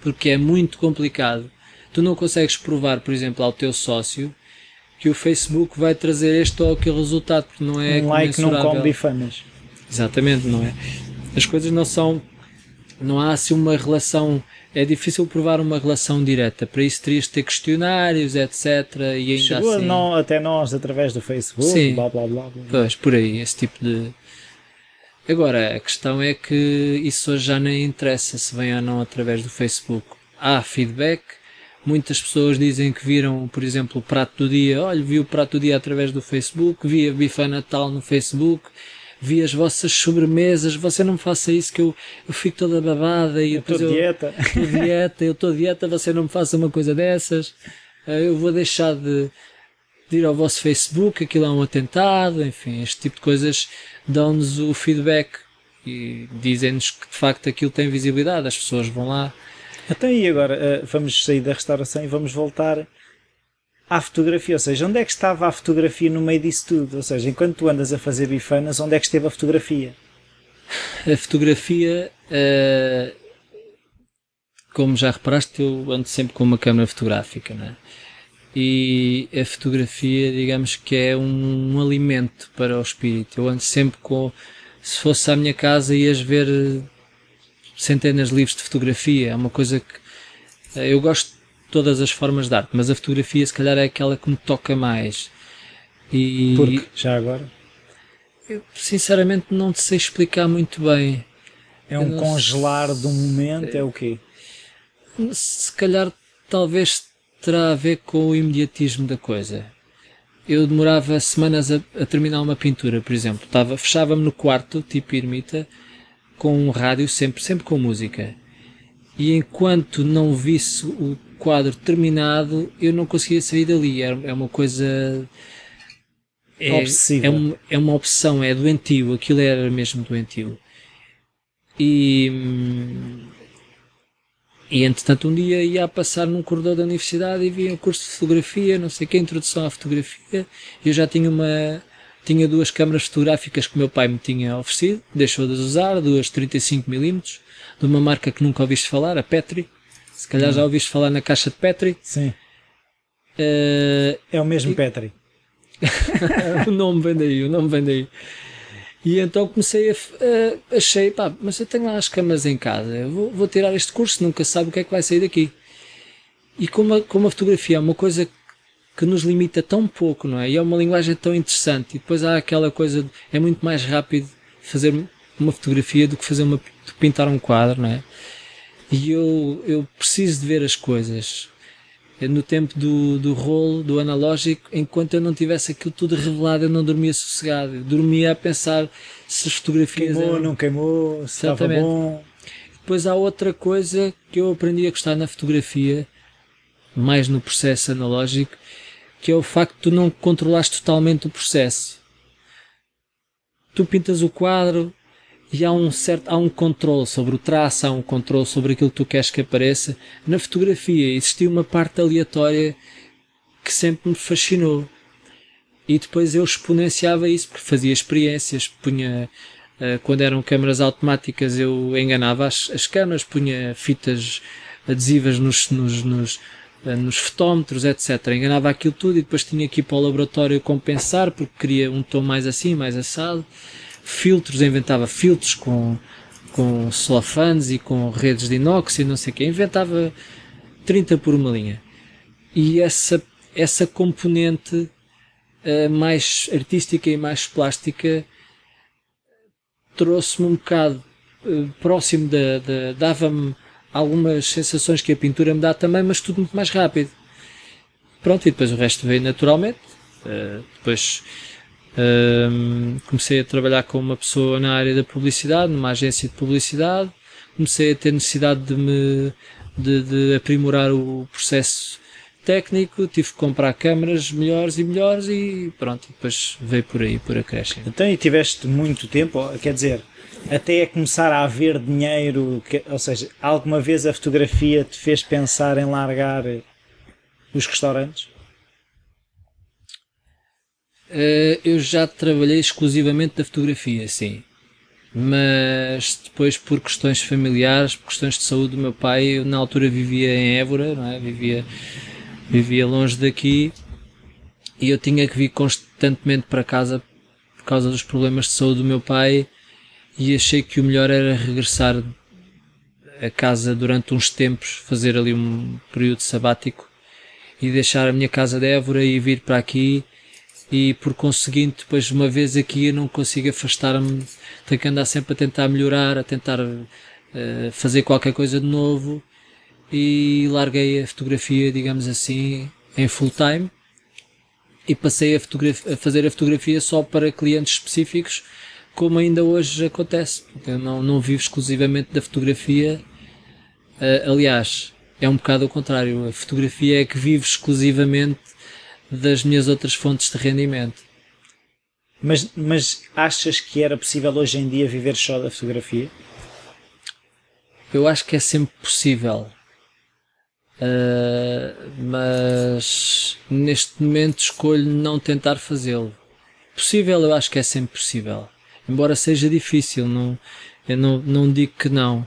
Porque é muito complicado. Tu não consegues provar, por exemplo, ao teu sócio que o Facebook vai trazer este ou aquele resultado, porque não é Um like não come bifanas. Exatamente, não é? As coisas não são. Não há assim uma relação. É difícil provar uma relação direta. Para isso terias de ter questionários, etc. E ainda Chegou assim. Não, até nós através do Facebook, Sim. blá blá blá. blá. Pois, por aí, esse tipo de. Agora, a questão é que isso hoje já nem interessa se vem ou não através do Facebook. Há feedback, muitas pessoas dizem que viram, por exemplo, o prato do dia. Olha, vi o prato do dia através do Facebook, vi a bifa natal no Facebook vi as vossas sobremesas, você não me faça isso que eu, eu fico toda babada e eu depois eu dieta. Tô dieta, eu estou dieta, você não me faça uma coisa dessas, eh, eu vou deixar de, de ir ao vosso Facebook, aquilo é um atentado, enfim, este tipo de coisas dão-nos o feedback e dizem-nos que de facto aquilo tem visibilidade, as pessoas vão lá. Até aí agora, eh, vamos sair da restauração e vamos voltar à fotografia, ou seja, onde é que estava a fotografia no meio disso tudo? Ou seja, enquanto tu andas a fazer bifanas, onde é que esteve a fotografia? A fotografia, uh, como já reparaste, eu ando sempre com uma câmera fotográfica, não é? E a fotografia, digamos que é um, um alimento para o espírito. Eu ando sempre com, se fosse à minha casa, ias ver centenas de livros de fotografia. É uma coisa que uh, eu gosto todas as formas de arte, mas a fotografia se calhar é aquela que me toca mais. E Porque, já agora? Eu sinceramente não te sei explicar muito bem. É um congelar de um momento, é o quê? Se calhar talvez terá a ver com o imediatismo da coisa. Eu demorava semanas a, a terminar uma pintura, por exemplo. Estava, fechava-me no quarto, tipo ermita, com um rádio sempre, sempre com música. E enquanto não visse o quadro terminado, eu não conseguia sair dali. É, é uma coisa. É, é, é uma opção, é doentio. Aquilo era mesmo doentio. E. E entretanto, um dia ia a passar num corredor da universidade e via um curso de fotografia, não sei o que, introdução à fotografia. Eu já tinha uma. Tinha duas câmaras fotográficas que meu pai me tinha oferecido, deixou de usar, duas 35mm, de uma marca que nunca ouviste falar, a Petri se calhar já ouviste falar na caixa de Petri. Sim. Uh, é o mesmo e... Petri. [laughs] o nome vem daí, o nome vem daí. E então comecei a. Uh, achei, pá, mas eu tenho lá as câmaras em casa, vou, vou, tirar este curso, nunca sabe o que é que vai sair daqui. E como a, como a fotografia é uma coisa que nos limita tão pouco, não é? E é uma linguagem tão interessante. E depois há aquela coisa, de, é muito mais rápido fazer uma fotografia do que fazer uma, pintar um quadro, não é? E eu, eu preciso de ver as coisas. No tempo do, do rolo, do analógico, enquanto eu não tivesse aquilo tudo revelado, eu não dormia sossegado. Eu dormia a pensar se as fotografias. Queimou, eram... não queimou, se Exatamente. estava bom. Depois há outra coisa que eu aprendi a gostar na fotografia, mais no processo analógico, que é o facto de tu não controlares totalmente o processo. Tu pintas o quadro, e há um certo há um controle sobre o traço, há um controle sobre aquilo que tu queres que apareça. Na fotografia existia uma parte aleatória que sempre me fascinou. E depois eu exponenciava isso porque fazia experiências, punha uh, quando eram câmaras automáticas eu enganava as, as câmaras, punha fitas adesivas nos, nos, nos, uh, nos fotómetros, etc. Enganava aquilo tudo e depois tinha que ir para o laboratório compensar porque queria um tom mais assim, mais assado filtros, inventava filtros com, com celofanes e com redes de inox e não sei o que, inventava 30 por uma linha. E essa, essa componente uh, mais artística e mais plástica trouxe-me um bocado uh, próximo da, da dava-me algumas sensações que a pintura me dá também, mas tudo muito mais rápido. Pronto, e depois o resto veio naturalmente. Uh, depois um, comecei a trabalhar com uma pessoa na área da publicidade, numa agência de publicidade. Comecei a ter necessidade de me de, de aprimorar o processo técnico, tive que comprar câmaras melhores e melhores e pronto, depois veio por aí, por acréscimo. Então e tiveste muito tempo, quer dizer, até começar a haver dinheiro, que, ou seja, alguma vez a fotografia te fez pensar em largar os restaurantes? Uh, eu já trabalhei exclusivamente da fotografia, sim. Mas depois, por questões familiares, por questões de saúde do meu pai, eu na altura vivia em Évora, não é? vivia, vivia longe daqui e eu tinha que vir constantemente para casa por causa dos problemas de saúde do meu pai e achei que o melhor era regressar a casa durante uns tempos, fazer ali um período sabático e deixar a minha casa de Évora e vir para aqui e por conseguinte depois uma vez aqui eu não consigo afastar-me, tenho que andar sempre a tentar melhorar, a tentar uh, fazer qualquer coisa de novo. E larguei a fotografia, digamos assim, em full time. E passei a, a fazer a fotografia só para clientes específicos, como ainda hoje acontece. Eu não, não vivo exclusivamente da fotografia, uh, aliás, é um bocado ao contrário, a fotografia é que vive exclusivamente das minhas outras fontes de rendimento. Mas, mas achas que era possível hoje em dia viver só da fotografia? Eu acho que é sempre possível. Uh, mas neste momento escolho não tentar fazê-lo. Possível, eu acho que é sempre possível. Embora seja difícil, não, eu não, não digo que não.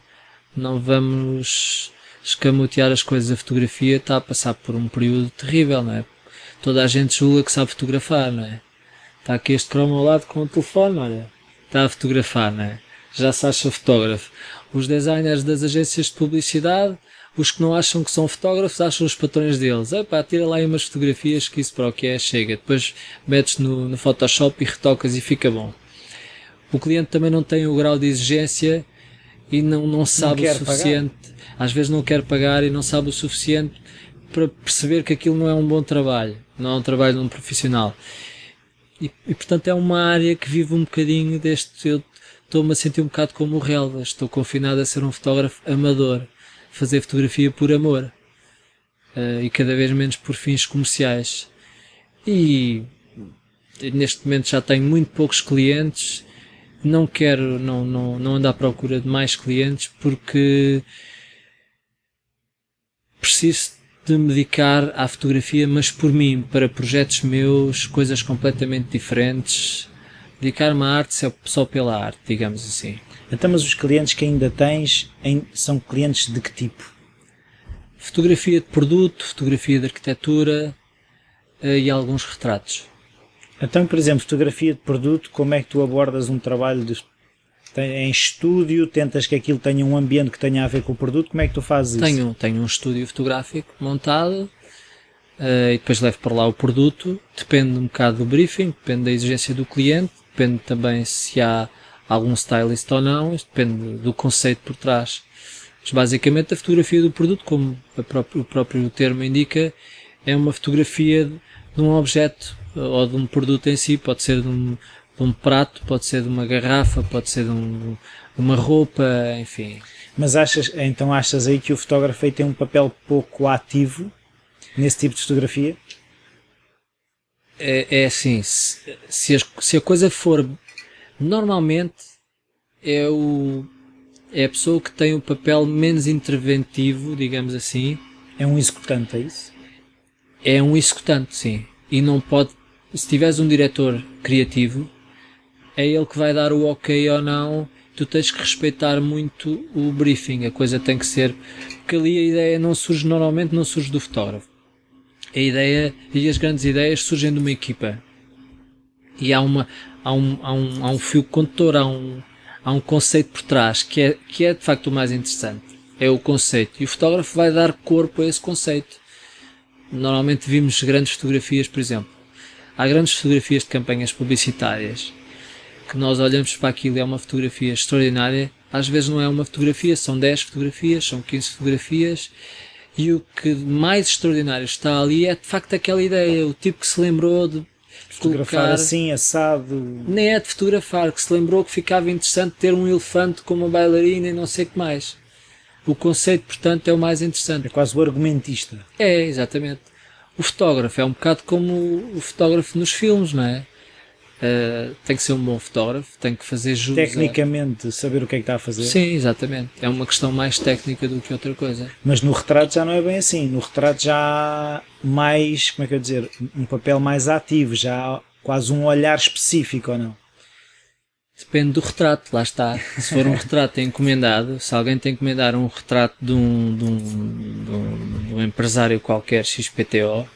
Não vamos escamotear as coisas. A fotografia está a passar por um período terrível, não é? Toda a gente julga que sabe fotografar, não é? Está aqui este cromo ao lado com o telefone, olha, está a fotografar, não é? Já se acha fotógrafo. Os designers das agências de publicidade, os que não acham que são fotógrafos, acham os patrões deles. Epá, tira lá aí umas fotografias que isso para o que é, chega. Depois metes no, no Photoshop e retocas e fica bom. O cliente também não tem o grau de exigência e não, não sabe não o suficiente. Pagar. Às vezes não quer pagar e não sabe o suficiente para perceber que aquilo não é um bom trabalho, não é um trabalho de um profissional. E, e portanto é uma área que vive um bocadinho deste. Eu estou-me a sentir um bocado como o Relva, estou confinado a ser um fotógrafo amador, fazer fotografia por amor uh, e cada vez menos por fins comerciais. E neste momento já tenho muito poucos clientes, não quero, não, não, não ando à procura de mais clientes porque preciso de me dedicar à fotografia, mas por mim, para projetos meus, coisas completamente diferentes. Dedicar-me à arte só pela arte, digamos assim. Então, mas os clientes que ainda tens são clientes de que tipo? Fotografia de produto, fotografia de arquitetura eh, e alguns retratos. Então, por exemplo, fotografia de produto, como é que tu abordas um trabalho de em estúdio, tentas que aquilo tenha um ambiente que tenha a ver com o produto, como é que tu fazes isso? Tenho, tenho um estúdio fotográfico montado uh, e depois levo para lá o produto, depende um bocado do briefing, depende da exigência do cliente, depende também se há algum stylist ou não, depende do conceito por trás. Mas basicamente a fotografia do produto, como próprio, o próprio termo indica, é uma fotografia de um objeto ou de um produto em si, pode ser de um, de um prato, pode ser de uma garrafa, pode ser de, um, de uma roupa, enfim. Mas achas, então achas aí que o fotógrafo tem um papel pouco ativo nesse tipo de fotografia? É, é assim, se, se, a, se a coisa for normalmente é o é a pessoa que tem o papel menos interventivo, digamos assim. É um executante, é isso? É um executante, sim. E não pode. Se tiveres um diretor criativo, é ele que vai dar o ok ou não. Tu tens que respeitar muito o briefing. A coisa tem que ser. Porque ali a ideia não surge, normalmente não surge do fotógrafo. A ideia e as grandes ideias surgem de uma equipa. E há uma, há um, há um, há um fio condutor, há um, há um conceito por trás que é, que é de facto o mais interessante. É o conceito. E o fotógrafo vai dar corpo a esse conceito. Normalmente vimos grandes fotografias, por exemplo. Há grandes fotografias de campanhas publicitárias que nós olhamos para aquilo e é uma fotografia extraordinária. Às vezes não é uma fotografia, são 10 fotografias, são 15 fotografias. E o que mais extraordinário está ali é de facto aquela ideia, o tipo que se lembrou de Fotografar colocar, assim, assado. nem é de fotografar, que se lembrou que ficava interessante ter um elefante com uma bailarina e não sei o que mais. O conceito, portanto, é o mais interessante. É quase o argumentista. É, exatamente. O fotógrafo é um bocado como o fotógrafo nos filmes, não é? Uh, tem que ser um bom fotógrafo, tem que fazer jus. a- Tecnicamente, saber o que é que está a fazer. Sim, exatamente. É uma questão mais técnica do que outra coisa. Mas no retrato já não é bem assim. No retrato já há mais, como é que eu dizer, um papel mais ativo, já há quase um olhar específico ou não. Depende do retrato, lá está. Se for um [laughs] retrato encomendado, se alguém tem encomendar um retrato de um, de um, de um, de um empresário qualquer XPTO,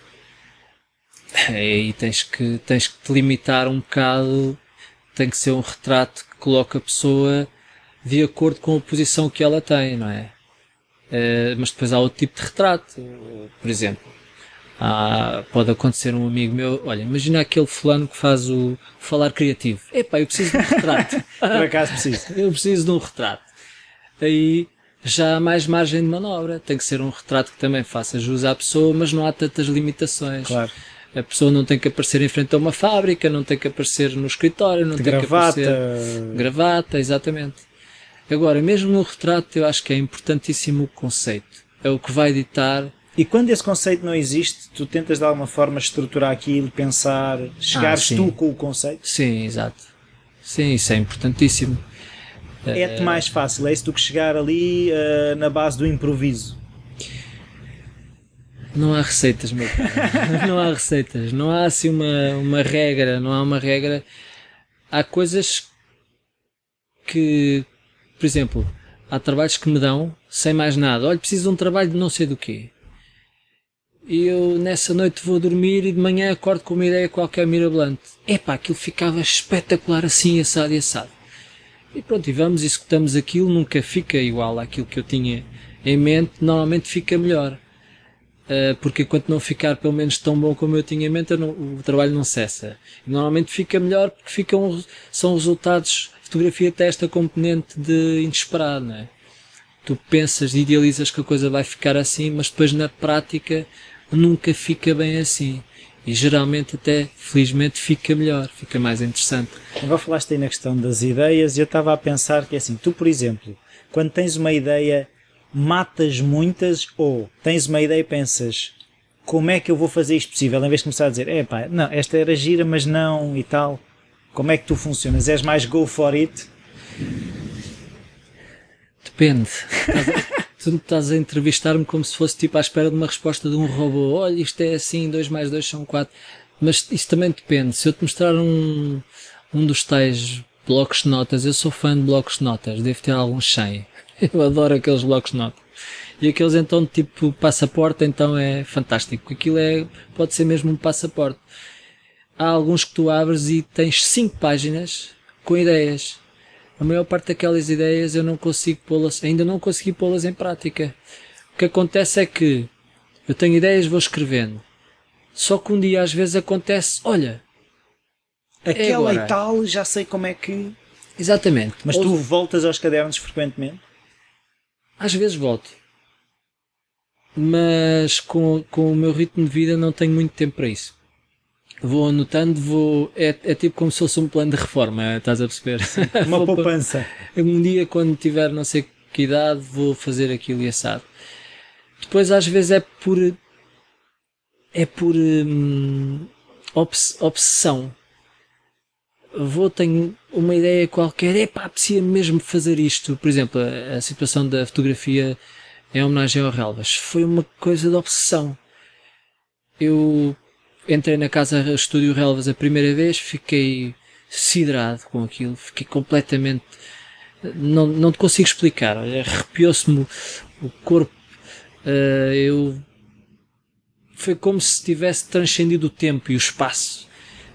aí tens que, tens que te limitar um bocado. Tem que ser um retrato que coloca a pessoa de acordo com a posição que ela tem, não é? Eh, mas depois há outro tipo de retrato. Por exemplo, há- pode acontecer um amigo meu, olha, imagina aquele fulano que faz o falar criativo. Epá, eu preciso de um retrato. [laughs] Por acaso preciso. eu preciso de um retrato. Aí já há mais margem de manobra. Tem que ser um retrato que também faça jus à pessoa, mas não há tantas limitações. Claro. A pessoa não tem que aparecer em frente a uma fábrica, não tem que aparecer no escritório, não De tem gravata. que aparecer gravata, exatamente. Agora, mesmo no retrato, eu acho que é importantíssimo o conceito. É o que vai ditar. E quando esse conceito não existe, tu tentas de alguma forma estruturar aquilo, pensar, chegares sim. tu com o conceito. Sim, exato. Sim, isso é importantíssimo. É-te mais fácil, é isso do que chegar ali eh, na base do improviso. Não há receitas, meu caro. [laughs] não há receitas. Não há assim uma, uma regra. Não há uma regra. Há coisas que, por exemplo, há trabalhos que me dão sem mais nada. Olha, preciso de um trabalho de não sei do quê. E eu nessa noite vou dormir e de manhã acordo com uma ideia qualquer mirabolante. Epá, aquilo ficava espetacular assim, assado e assado. E pronto, e vamos, executamos aquilo, nunca fica igual àquilo que eu tinha em mente, normalmente fica melhor. Uh, porque enquanto não ficar pelo menos tão bom como eu tinha em mente, não- o trabalho não cessa. E normalmente fica melhor porque ficam, são resultados, fotografia tem esta componente de inesperado, não é? Tu pensas e idealizas que a coisa vai ficar assim, mas depois na prática nunca fica bem assim. E geralmente até, felizmente, fica melhor, fica mais interessante. Agora falaste aí na questão das ideias e eu estava a pensar que é assim, tu por exemplo, quando tens uma ideia, matas muitas ou tens uma ideia e pensas como é que eu vou fazer isto possível, em vez de começar a dizer, é pá, não, esta era gira, mas não e tal. Como é que tu funcionas? És mais go for it? Depende. Tu estás a entrevistar-me como se fosse tipo à espera de uma resposta de um robô. Olha, isto é assim, 2 mais 2 são 4. Mas isso também depende. Se eu te mostrar um, um dos tais blocos de notas, eu sou fã de blocos de notas. Devo ter alguns 100. [laughs] Eu adoro aqueles blocos de notas. E aqueles então tipo passaporte, então é fantástico. Aquilo é, pode ser mesmo um passaporte. Há alguns que tu abres e tens 5 páginas com ideias. A maior parte daquelas ideias eu não consigo pô-las, ainda não consegui pô-las em prática. O que acontece é que eu tenho ideias, vou escrevendo. Só que um dia às vezes acontece, olha, Aquela agora. e tal, já sei como é que. exatamente. Mas Ou- tu voltas aos cadernos frequentemente? Às vezes volto. Mas com, com o meu ritmo de vida não tenho muito tempo para isso. Vou anotando, vou. É, é tipo como se fosse um plano de reforma, estás a perceber? Uma [laughs] poupança. Um dia, quando tiver não sei que idade, vou fazer aquilo e assado. Depois, às vezes, é por. É por. hum, obs- obsessão. Vou, tenho uma ideia qualquer, epá, precisa mesmo fazer isto. Por exemplo, a, a situação da fotografia em homenagem ao Relvas foi uma coisa de obsessão. Eu entrei na casa Estúdio Relvas a primeira vez, fiquei sidrado com aquilo, fiquei completamente. Não, não te consigo explicar, arrepiou-se-me o corpo. Uh, eu. Foi como se tivesse transcendido o tempo e o espaço.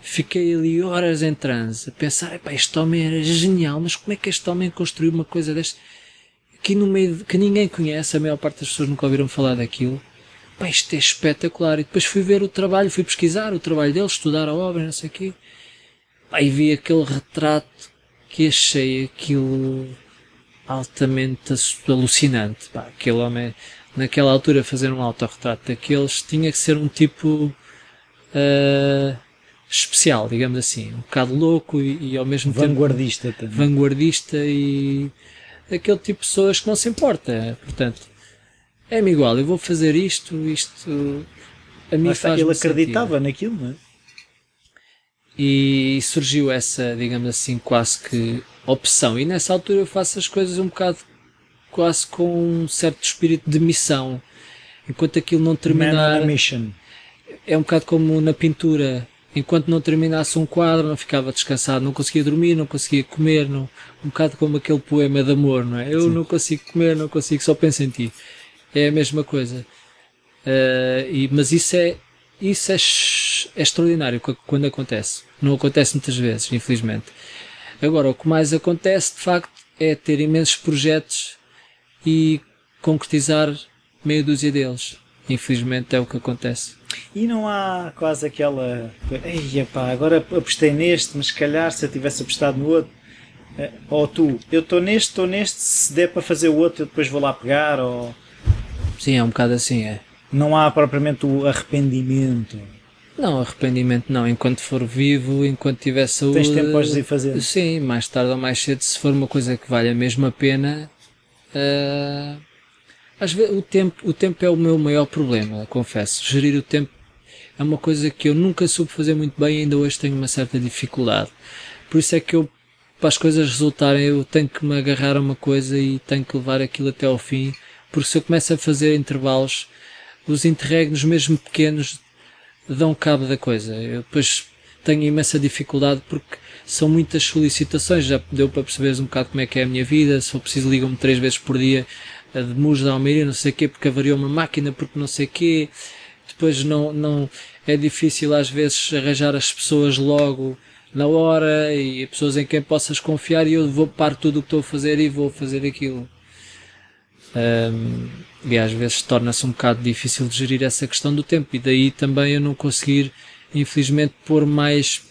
Fiquei ali horas em transe, a pensar: este homem era genial, mas como é que este homem construiu uma coisa deste? Aqui no meio, de, que ninguém conhece, a maior parte das pessoas nunca ouviram falar daquilo. Pá, isto é espetacular. E depois fui ver o trabalho, fui pesquisar o trabalho dele, estudar a obra, não sei o quê. Pá, e vi aquele retrato que achei aquilo altamente alucinante. Pá, aquele homem, naquela altura, fazer um autorretrato daqueles tinha que ser um tipo uh, especial, digamos assim. Um bocado louco e, e ao mesmo vanguardista tempo. Vanguardista. Vanguardista e aquele tipo de pessoas que não se importa. Portanto, é-me igual, eu vou fazer isto, isto a mim faz Ele acreditava sentido. naquilo, não é? E surgiu essa, digamos assim, quase que opção. E nessa altura eu faço as coisas um bocado quase com um certo espírito de missão. Enquanto aquilo não terminar. É um bocado como na pintura enquanto não terminasse um quadro, não ficava descansado, não conseguia dormir, não conseguia comer, não, um bocado como aquele poema de amor, não é? Eu Sim. não consigo comer, não consigo, só penso em ti. É a mesma coisa. Uh, e, mas isso é, isso é, é extraordinário quando acontece. Não acontece muitas vezes, infelizmente. Agora, o que mais acontece, de facto, é ter imensos projetos e concretizar meia dúzia deles. Infelizmente é o que acontece. E não há quase aquela. Ei, pá, agora apostei neste, mas se calhar se eu tivesse apostado no outro. Eh, ou tu, eu estou neste, estou neste, se der para fazer o outro eu depois vou lá pegar. Ou... Sim, é um bocado assim, é. Não há propriamente o arrependimento. Não, arrependimento não. Enquanto for vivo, enquanto tiver saúde. Tens tempo a ir fazer. Sim, mais tarde ou mais cedo, se for uma coisa que vale a mesma pena. Uh às vezes, o tempo, o tempo é o meu maior problema, confesso. Gerir o tempo é uma coisa que eu nunca soube fazer muito bem e ainda hoje tenho uma certa dificuldade. Por isso é que eu, para as coisas resultarem, eu tenho que me agarrar a uma coisa e tenho que levar aquilo até ao fim, porque se eu começo a fazer intervalos, os interregnos mesmo pequenos dão cabo da coisa. Eu depois tenho imensa dificuldade porque são muitas solicitações, já deu para perceberes um bocado como é que é a minha vida, se for preciso ligam-me três vezes por dia a de Muros da Almeida, não sei o quê, porque avariou uma máquina, porque não sei o quê. Depois não, não, é difícil às vezes arranjar as pessoas logo na hora e pessoas em quem possas confiar e eu vou parar tudo o que estou a fazer e vou fazer aquilo. Um, e às vezes torna-se um bocado difícil de gerir essa questão do tempo e daí também eu não conseguir, infelizmente, pôr mais,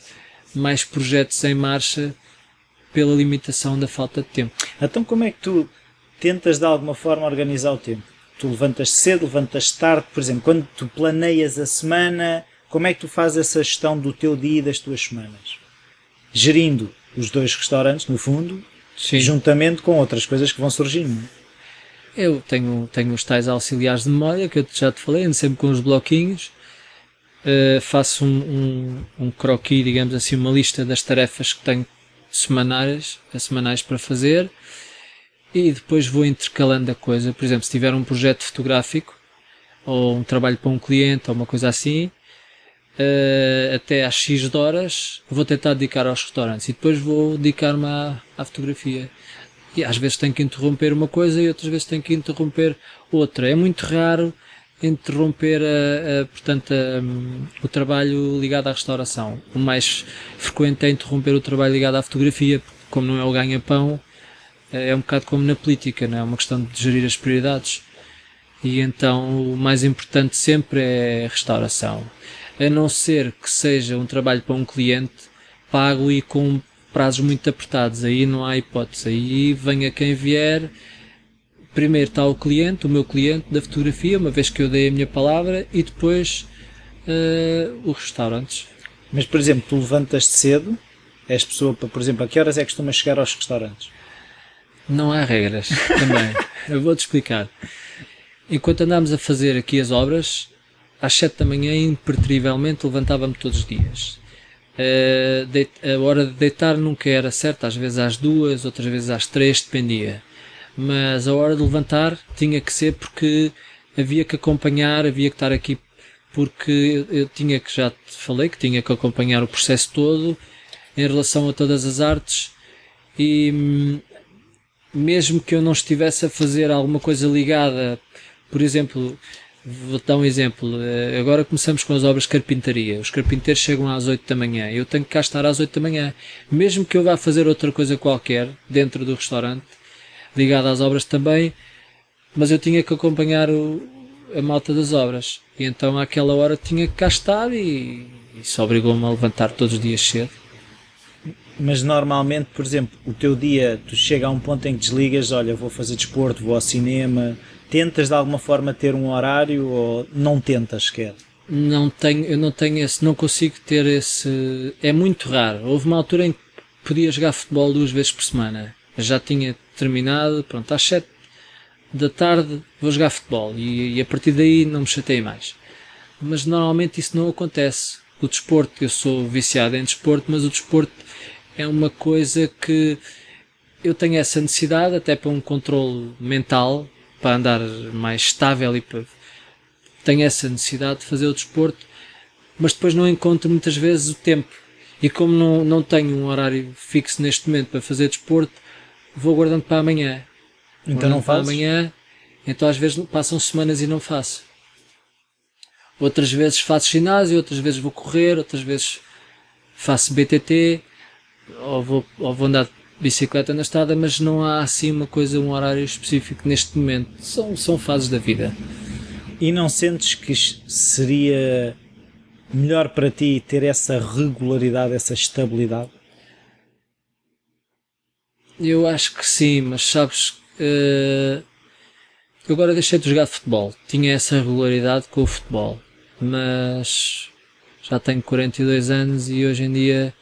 mais projetos em marcha pela limitação da falta de tempo. Então como é que tu tentas de alguma forma organizar o tempo. Tu levantas cedo, levantas tarde, por exemplo, quando tu planeias a semana, como é que tu fazes essa gestão do teu dia e das tuas semanas? Gerindo os dois restaurantes, no fundo, Sim. juntamente com outras coisas que vão surgindo. É? Eu tenho, tenho os tais auxiliares de memória que eu já te falei, ando sempre com os bloquinhos. Uh, faço um, um, um croquis, digamos assim, uma lista das tarefas que tenho semanais, semanais para fazer e depois vou intercalando a coisa. Por exemplo, se tiver um projeto fotográfico ou um trabalho para um cliente ou uma coisa assim, uh, até às X de horas vou tentar dedicar aos restaurantes e depois vou dedicar-me à, à, fotografia. E às vezes tenho que interromper uma coisa e outras vezes tenho que interromper outra. É muito raro interromper a, a, portanto, a, o trabalho ligado à restauração. O mais frequente é interromper o trabalho ligado à fotografia, como não é o ganha-pão, é, é um bocado como na política, não é? é uma questão de gerir as prioridades. E então o mais importante sempre é a restauração. A não ser que seja um trabalho para um cliente pago e com prazos muito apertados. Aí não há hipótese. Aí venha quem vier. Primeiro está o cliente, o meu cliente da fotografia, uma vez que eu dei a minha palavra, e depois uh, os restaurantes. Mas, por exemplo, tu levantas-te cedo, és pessoa para, por exemplo, a que horas é que costumas chegar aos restaurantes? Não há regras também. Eu vou-te explicar. Enquanto andámos a fazer aqui as obras, às 7 da manhã, impertrivelmente, levantava-me todos os dias. a hora de deitar nunca era certa, às vezes às duas, outras vezes às três, dependia. Mas a hora de levantar tinha que ser porque havia que acompanhar, havia que estar aqui porque eu, eu tinha que, já te falei, que tinha que acompanhar o processo todo em relação a todas as artes e hum, mesmo que eu não estivesse a fazer alguma coisa ligada, por exemplo, vou dar um exemplo, eh, agora começamos com as obras de carpintaria, os carpinteiros chegam às 8 da manhã, eu tenho que cá estar às 8 da manhã, mesmo que eu vá fazer outra coisa qualquer dentro do restaurante, ligada às obras também, mas eu tinha que acompanhar o, a malta das obras. E então àquela hora tinha que cá estar e isso obrigou-me a levantar todos os dias cedo. Mas normalmente, por exemplo, o teu dia, tu chega a um ponto em que desligas, olha, vou fazer desporto, vou ao cinema, tentas de alguma forma ter um horário ou não tentas sequer? Não tenho, eu não tenho esse, não consigo ter esse, é muito raro. Houve uma altura em que podia jogar futebol duas vezes por semana. Já tinha terminado, pronto, às sete da tarde vou jogar futebol e, e, a partir daí não me chatei mais. Mas normalmente isso não acontece. O desporto, eu sou viciado em desporto, mas o desporto é uma coisa que eu tenho essa necessidade até para um controle mental, para andar mais estável e para tenho essa necessidade de fazer o desporto, mas depois não encontro muitas vezes o tempo. E como não, não tenho um horário fixo neste momento para fazer desporto, vou guardando para amanhã. Então não faz? amanhã, então às vezes passam semanas e não faço. Outras vezes faço ginásio, outras vezes vou correr, outras vezes faço BTT, ou vou, ou vou andar de bicicleta na estrada, mas não há assim uma coisa, um horário específico neste momento. São, são fases da vida. E não sentes que seria melhor para ti ter essa regularidade, essa estabilidade? Eu acho que sim, mas sabes Uh, eu agora deixei de jogar futebol. Tinha essa regularidade com o futebol. Mas já tenho 42 anos e hoje em dia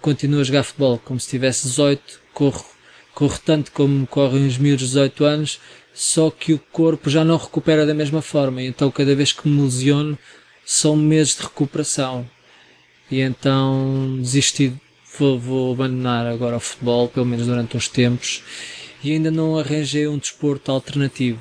continuo a jogar futebol como se tivesse 18. Corro, corro tanto como correm os miúdos de 18 anos, só que o corpo já não recupera da mesma forma. Então cada vez que me lesiono são meses de recuperação. E então desisti, vou, vou abandonar agora o futebol, pelo menos durante uns tempos e ainda não arranjei um desporto alternativo.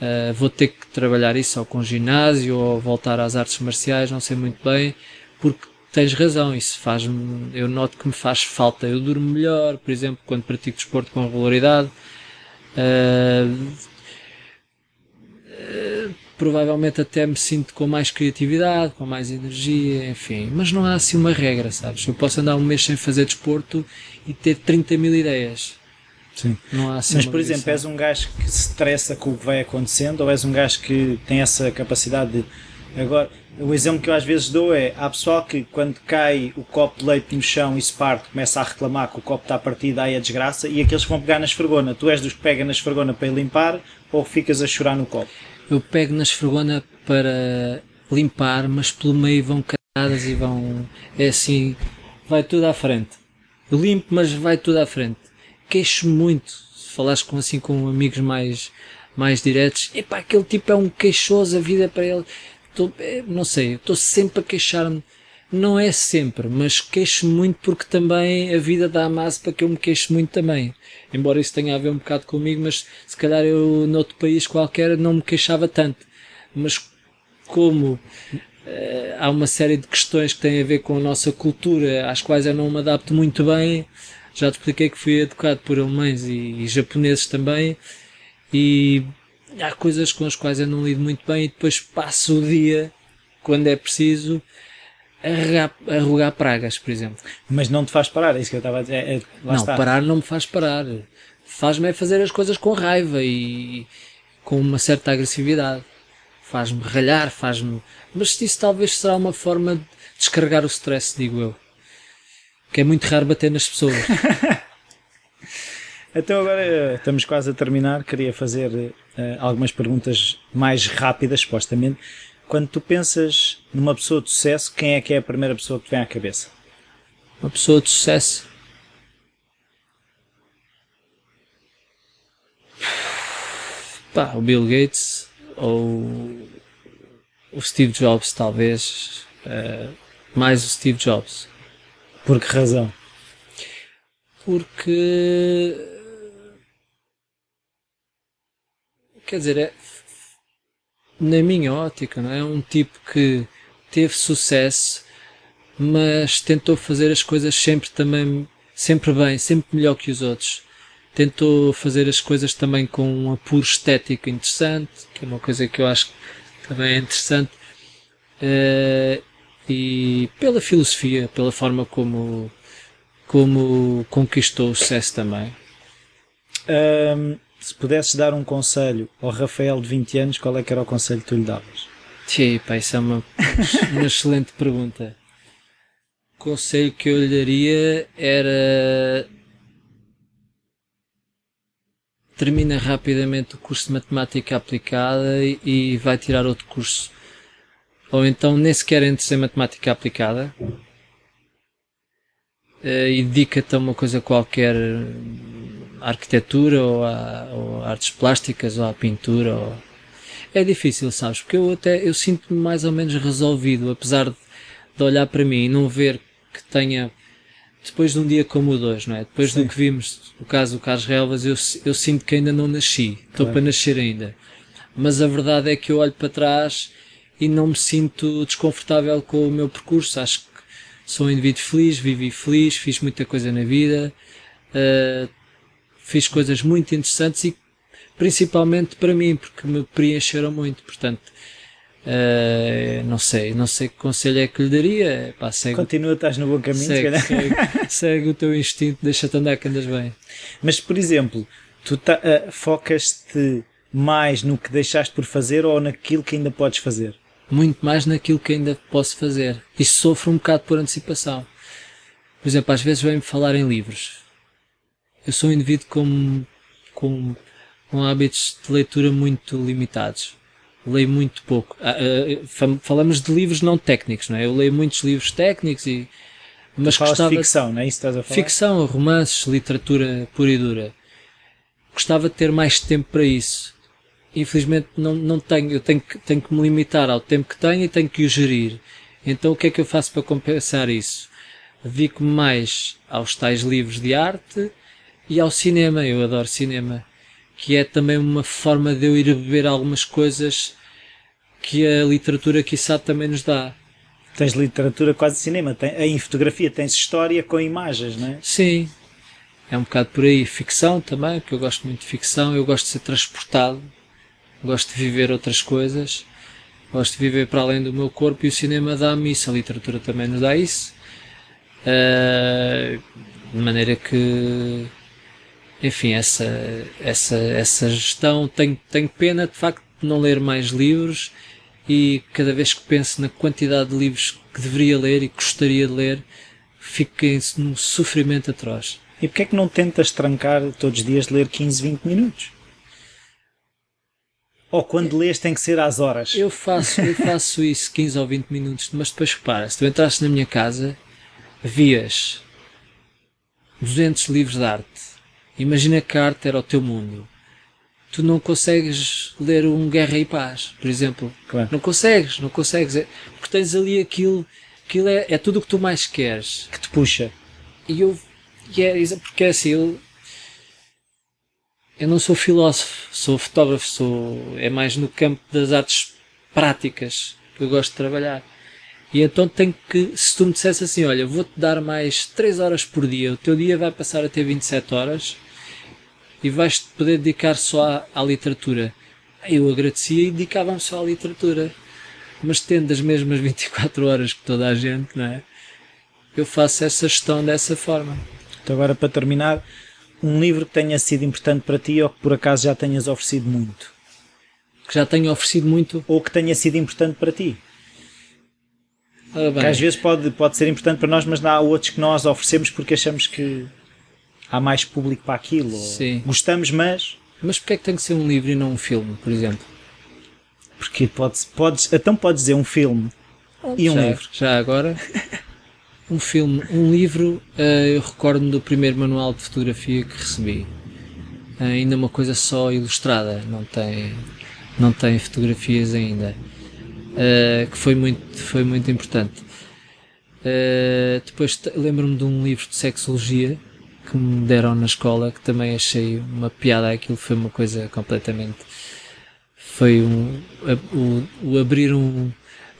Uh, vou ter que trabalhar isso ou com ginásio ou voltar às artes marciais, não sei muito bem, porque tens razão, isso faz-me, eu noto que me faz falta. Eu durmo melhor, por exemplo, quando pratico desporto com regularidade. Uh, uh, provavelmente até me sinto com mais criatividade, com mais energia, enfim. Mas não há assim uma regra, sabes? Eu posso andar um mês sem fazer desporto e ter 30 mil ideias. Sim. Não há assim Mas, por exemplo, és um gajo que se estressa com o que vai acontecendo ou és um gajo que tem essa capacidade de. Agora, o exemplo que eu às vezes dou é: há pessoal que quando cai o copo de leite no chão e se parte, começa a reclamar que o copo está partido, aí é desgraça, e aqueles que vão pegar na esfregona. Tu és dos que pega na esfregona para limpar ou ficas a chorar no copo? Eu pego na esfregona para limpar, mas pelo meio vão cadadas e vão. É assim, vai tudo à frente. Eu limpo, mas vai tudo à frente queixo muito. Se falares com, assim, com amigos mais, mais diretos, epá, aquele tipo é um queixoso, a vida é para ele. Tô, é, não sei, estou sempre a queixar-me. Não é sempre, mas queixo muito porque também a vida dá mais para que eu me queixo muito também. Embora isso tenha a ver um bocado comigo, mas se calhar eu noutro país qualquer não me queixava tanto. Mas como Uh, há uma série de questões que têm a ver com a nossa cultura, às quais eu não me adapto muito bem, já te expliquei que fui educado por alemães e, e japoneses também e há coisas com as quais eu não lido muito bem e depois passo o dia, quando é preciso, a rogar pragas, por exemplo. Mas não te faz parar, é isso que eu estava a dizer. É, é não, está. parar não me faz parar. Faz-me é fazer as coisas com raiva e com uma certa agressividade. Faz-me ralhar, faz-me. Mas isso talvez será uma forma de descarregar o stress, digo eu que é muito raro bater nas pessoas. [laughs] então agora eh, estamos quase a terminar, queria fazer uh, algumas perguntas mais rápidas, supostamente. Quando tu pensas numa pessoa de sucesso, quem é que é a primeira pessoa que te vem à cabeça? Uma pessoa de sucesso? Pá, o Bill Gates ou o Steve Jobs, talvez. Uh, mais o Steve Jobs Por que razão? Porque. Quer dizer, é, na minha ótica, não é? é um tipo que teve sucesso, mas tentou fazer as coisas sempre também, sempre bem, sempre melhor que os outros. Tentou fazer as coisas também com um apuro estético interessante, que é uma coisa que eu acho que também é interessante. Uh, e pela filosofia, pela forma como, como conquistou o sucesso também. Um, se pudesses dar um conselho ao Rafael de 20 anos, qual é que era o conselho que tu lhe davas? Pá, isso é uma, uma [laughs] excelente pergunta. O conselho que eu lhe daria era termina rapidamente o curso de matemática aplicada e, vai tirar outro curso ou então nem sequer entre em matemática aplicada uh, e dedica-te a uma coisa qualquer, à arquitetura ou a, ou a artes plásticas ou à pintura. Ou... É difícil, sabes? Porque eu até eu sinto-me mais ou menos resolvido, apesar de, de, olhar para mim e não ver que tenha depois de um dia como o de hoje, não é? Depois Sim. do que vimos, no caso do Carlos Relvas, eu, eu sinto que ainda não nasci, estou claro. para nascer ainda. Mas a verdade é que eu olho para trás e não me sinto desconfortável com o meu percurso. Acho que sou um indivíduo feliz, vivi feliz, fiz muita coisa na vida, uh, fiz coisas muito interessantes e principalmente para mim, porque me preencheram muito. Portanto, uh, não sei, não sei que conselho é que lhe daria. Pá, segue, Continua, estás no bom caminho, segue, segue, segue, o teu instinto, deixa-te andar que andas bem. Mas, por exemplo, tu uh, focas-te mais no que deixaste por fazer ou naquilo que ainda podes fazer? muito mais naquilo que ainda posso fazer. E sofro um bocado por antecipação. Por exemplo, às vezes vem-me falar em livros. Eu sou um indivíduo com, com, com hábitos de leitura muito limitados. Leio muito pouco. Ah, ah, falamos de livros não técnicos, não é? Eu leio muitos livros técnicos e. Mas tu gostava, de ficção, não é isso que estás a falar? Ficção, romances, literatura pura e dura. Gostava de ter mais tempo para isso infelizmente não, não tenho, eu tenho que, tenho que me limitar ao tempo que tenho e tenho que o gerir. Então o que é que eu faço para compensar isso? Dedico-me mais aos tais livros de arte e ao cinema, eu adoro cinema, que é também uma forma de eu ir beber algumas coisas que a literatura quiçá também nos dá. Tens literatura quase cinema, tem, em fotografia tens história com imagens, não é? Sim, é um bocado por aí. Ficção também, que eu gosto muito de ficção, eu gosto de ser transportado gosto de viver outras coisas, gosto de viver para além do meu corpo e o cinema dá-me isso, a literatura também nos dá isso. Uh, de maneira que, enfim, essa, essa, essa gestão, tenho, tenho pena de facto de não ler mais livros e cada vez que penso na quantidade de livros que deveria ler e gostaria de ler, fico num sofrimento atroz. E porquê é que não tentas trancar todos os dias de ler 15, 20 minutos? Ou quando lês tem que ser às horas? Eu faço, eu faço [laughs] isso 15 ou 20 minutos, mas depois repara, se tu entrasses na minha casa, vias 200 livros de arte. Imagina que a arte era o teu mundo. Tu não consegues ler um Guerra e Paz, por exemplo. Claro. Não consegues, não consegues. É, porque tens ali aquilo, aquilo é, é tudo o que tu mais queres. Que te puxa. E eu, e é, porque é assim, eu, eu não sou filósofo, sou fotógrafo, sou, é mais no campo das artes práticas que eu gosto de trabalhar. E então tenho que, se tu me dissesse assim, olha, vou-te dar mais 3 horas por dia, o teu dia vai passar a ter 27 horas e vais-te poder dedicar só à, à literatura. Eu agradecia e dedicava-me só à literatura. Mas tendo as mesmas 24 horas que toda a gente, não é? Eu faço essa gestão dessa forma. Então agora para terminar, um livro que tenha sido importante para ti ou que por acaso já tenhas oferecido muito? Que já tenha oferecido muito? Ou que tenha sido importante para ti? Ah, que às vezes pode, pode ser importante para nós, mas há outros que nós oferecemos porque achamos que há mais público para aquilo. Sim. Gostamos, mas. Mas porquê é que tem que ser um livro e não um filme, por exemplo? Porque podes, podes, então podes dizer um filme e um já, livro. Já agora. [laughs] Um filme, um livro, uh, eu recordo-me do primeiro manual de fotografia que recebi. Uh, ainda uma coisa só ilustrada, não tem, não tem fotografias ainda. Uh, que foi muito, foi muito importante. Depois lembro-me de um livro de sexologia que me deram na escola que também achei uma piada. Aquilo foi uma coisa completamente. Foi um. O, o abrir um.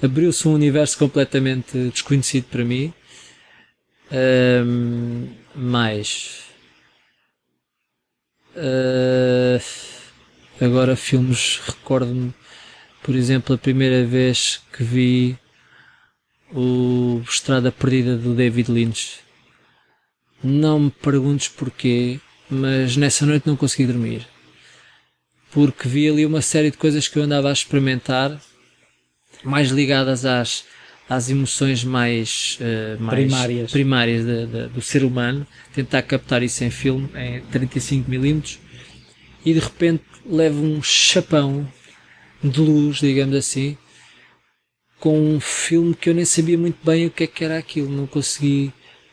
Abriu-se um universo completamente desconhecido para mim. Um. Uh, agora, filmes, recordo-me, por exemplo, a primeira vez que vi o Estrada Perdida do David Lynch. Não me perguntes porquê, mas nessa noite não consegui dormir. Porque vi ali uma série de coisas que eu andava a experimentar, mais ligadas às, às emoções mais, uh, mais primárias, primárias de, de, do ser humano, tentar captar isso em filme, em 35mm, e de repente levo um chapão de luz, digamos assim, com um filme que eu nem sabia muito bem o que é que era aquilo, não consegui.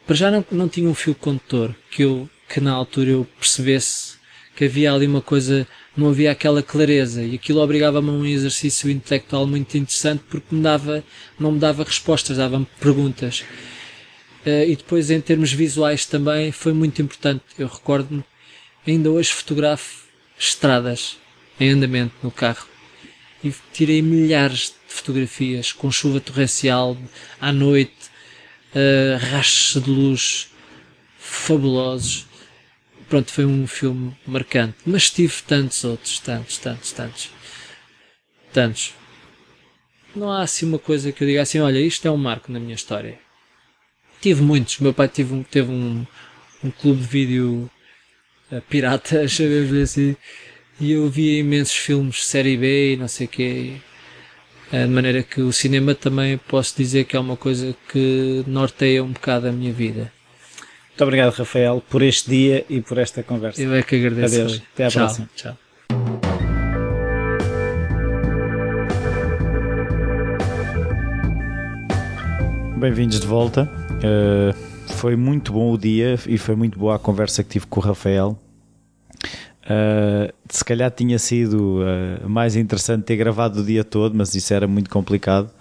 Para já não, não tinha um fio condutor que eu que na altura eu percebesse que havia ali uma coisa, não havia aquela clareza e aquilo obrigava-me a um exercício intelectual muito interessante porque me dava, não me dava respostas, dava-me perguntas. Uh, e depois em termos visuais também foi muito importante. Eu recordo-me, ainda hoje fotografo estradas em andamento no carro e tirei milhares de fotografias com chuva torrencial à noite, uh, rachos de luz fabulosos. Pronto, foi um filme marcante. Mas tive tantos outros, tantos, tantos, tantos. Tantos. Não há assim uma coisa que eu diga assim, olha, isto é um marco na minha história. Tive muitos. Meu pai teve um, teve um, um clube de vídeo uh, piratas, assim, e eu via imensos filmes série B e não sei o quê. Eh, de maneira que o cinema também posso dizer que é uma coisa que norteia um bocado a minha vida. Muito obrigado, Rafael, por este dia e por esta conversa. Eu é que agradeço. Adeus. Até à tchau, próxima. Tchau. Bem-vindos de volta. Uh, foi muito bom o dia e foi muito boa a conversa que tive com o Rafael. Uh, se calhar tinha sido uh, mais interessante ter gravado o dia todo, mas isso era muito complicado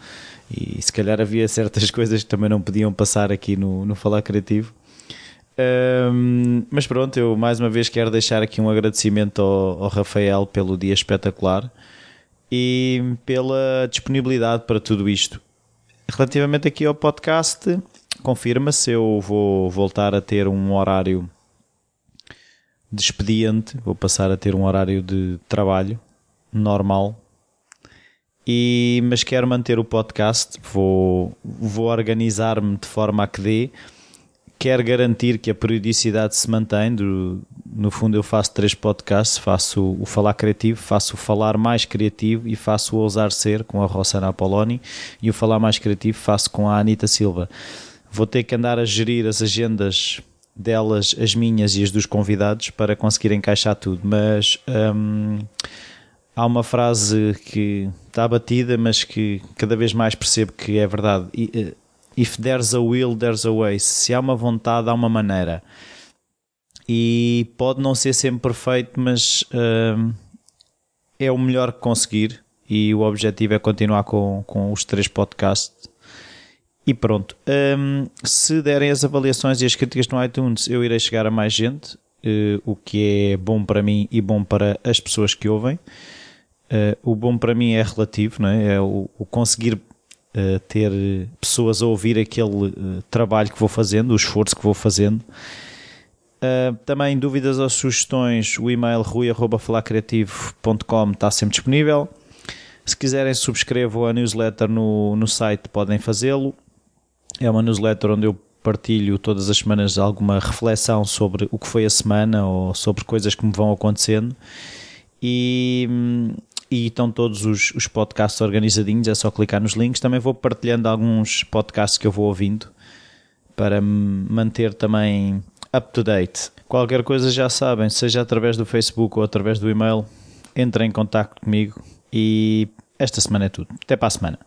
e se calhar havia certas [laughs] coisas que também não podiam passar aqui no, no Falar Criativo. Uh, mas pronto, eu mais uma vez quero deixar aqui um agradecimento ao, ao Rafael pelo dia espetacular e pela disponibilidade para tudo isto. Relativamente aqui ao podcast, confirma-se, eu vou voltar a ter um horário de expediente, vou passar a ter um horário de trabalho normal. E, mas quero manter o podcast, vou, vou organizar-me de forma a que dê. Quero garantir que a periodicidade se mantém. Do, no fundo, eu faço três podcasts: faço o Falar Criativo, faço o Falar Mais Criativo e faço o Ousar Ser com a Rossana Apoloni. E o Falar Mais Criativo faço com a Anita Silva. Vou ter que andar a gerir as agendas delas as minhas e as dos convidados para conseguir encaixar tudo. Mas hum, há uma frase que está batida, mas que cada vez mais percebo que é verdade. Eh, if there's a will, there's a way. Se há uma vontade, há uma maneira. E pode não ser sempre perfeito, mas hum, é o melhor que conseguir. E o objetivo é continuar com, com os três podcasts e pronto. Um, se derem as avaliações e as críticas no iTunes, eu irei chegar a mais gente, uh, o que é bom para mim e bom para as pessoas que ouvem. Uh, o bom para mim é relativo, não é? é o, o conseguir uh, ter pessoas a ouvir aquele trabalho que vou fazendo, o esforço que vou fazendo. também dúvidas ou sugestões, o e-mail rui.falacreativo.com está sempre disponível. Se quiserem, subscrevam a newsletter no, no site, podem fazê-lo. É uma newsletter onde eu partilho todas as semanas alguma reflexão sobre o que foi a semana ou sobre coisas que me vão acontecendo. E, e estão todos os, os podcasts organizadinhos, é só clicar nos links. Também vou partilhando alguns podcasts que eu vou ouvindo para me manter também up to date. Qualquer coisa já sabem, seja através do Facebook ou através do e-mail, entrem em contato comigo e esta semana é tudo. Até para a semana.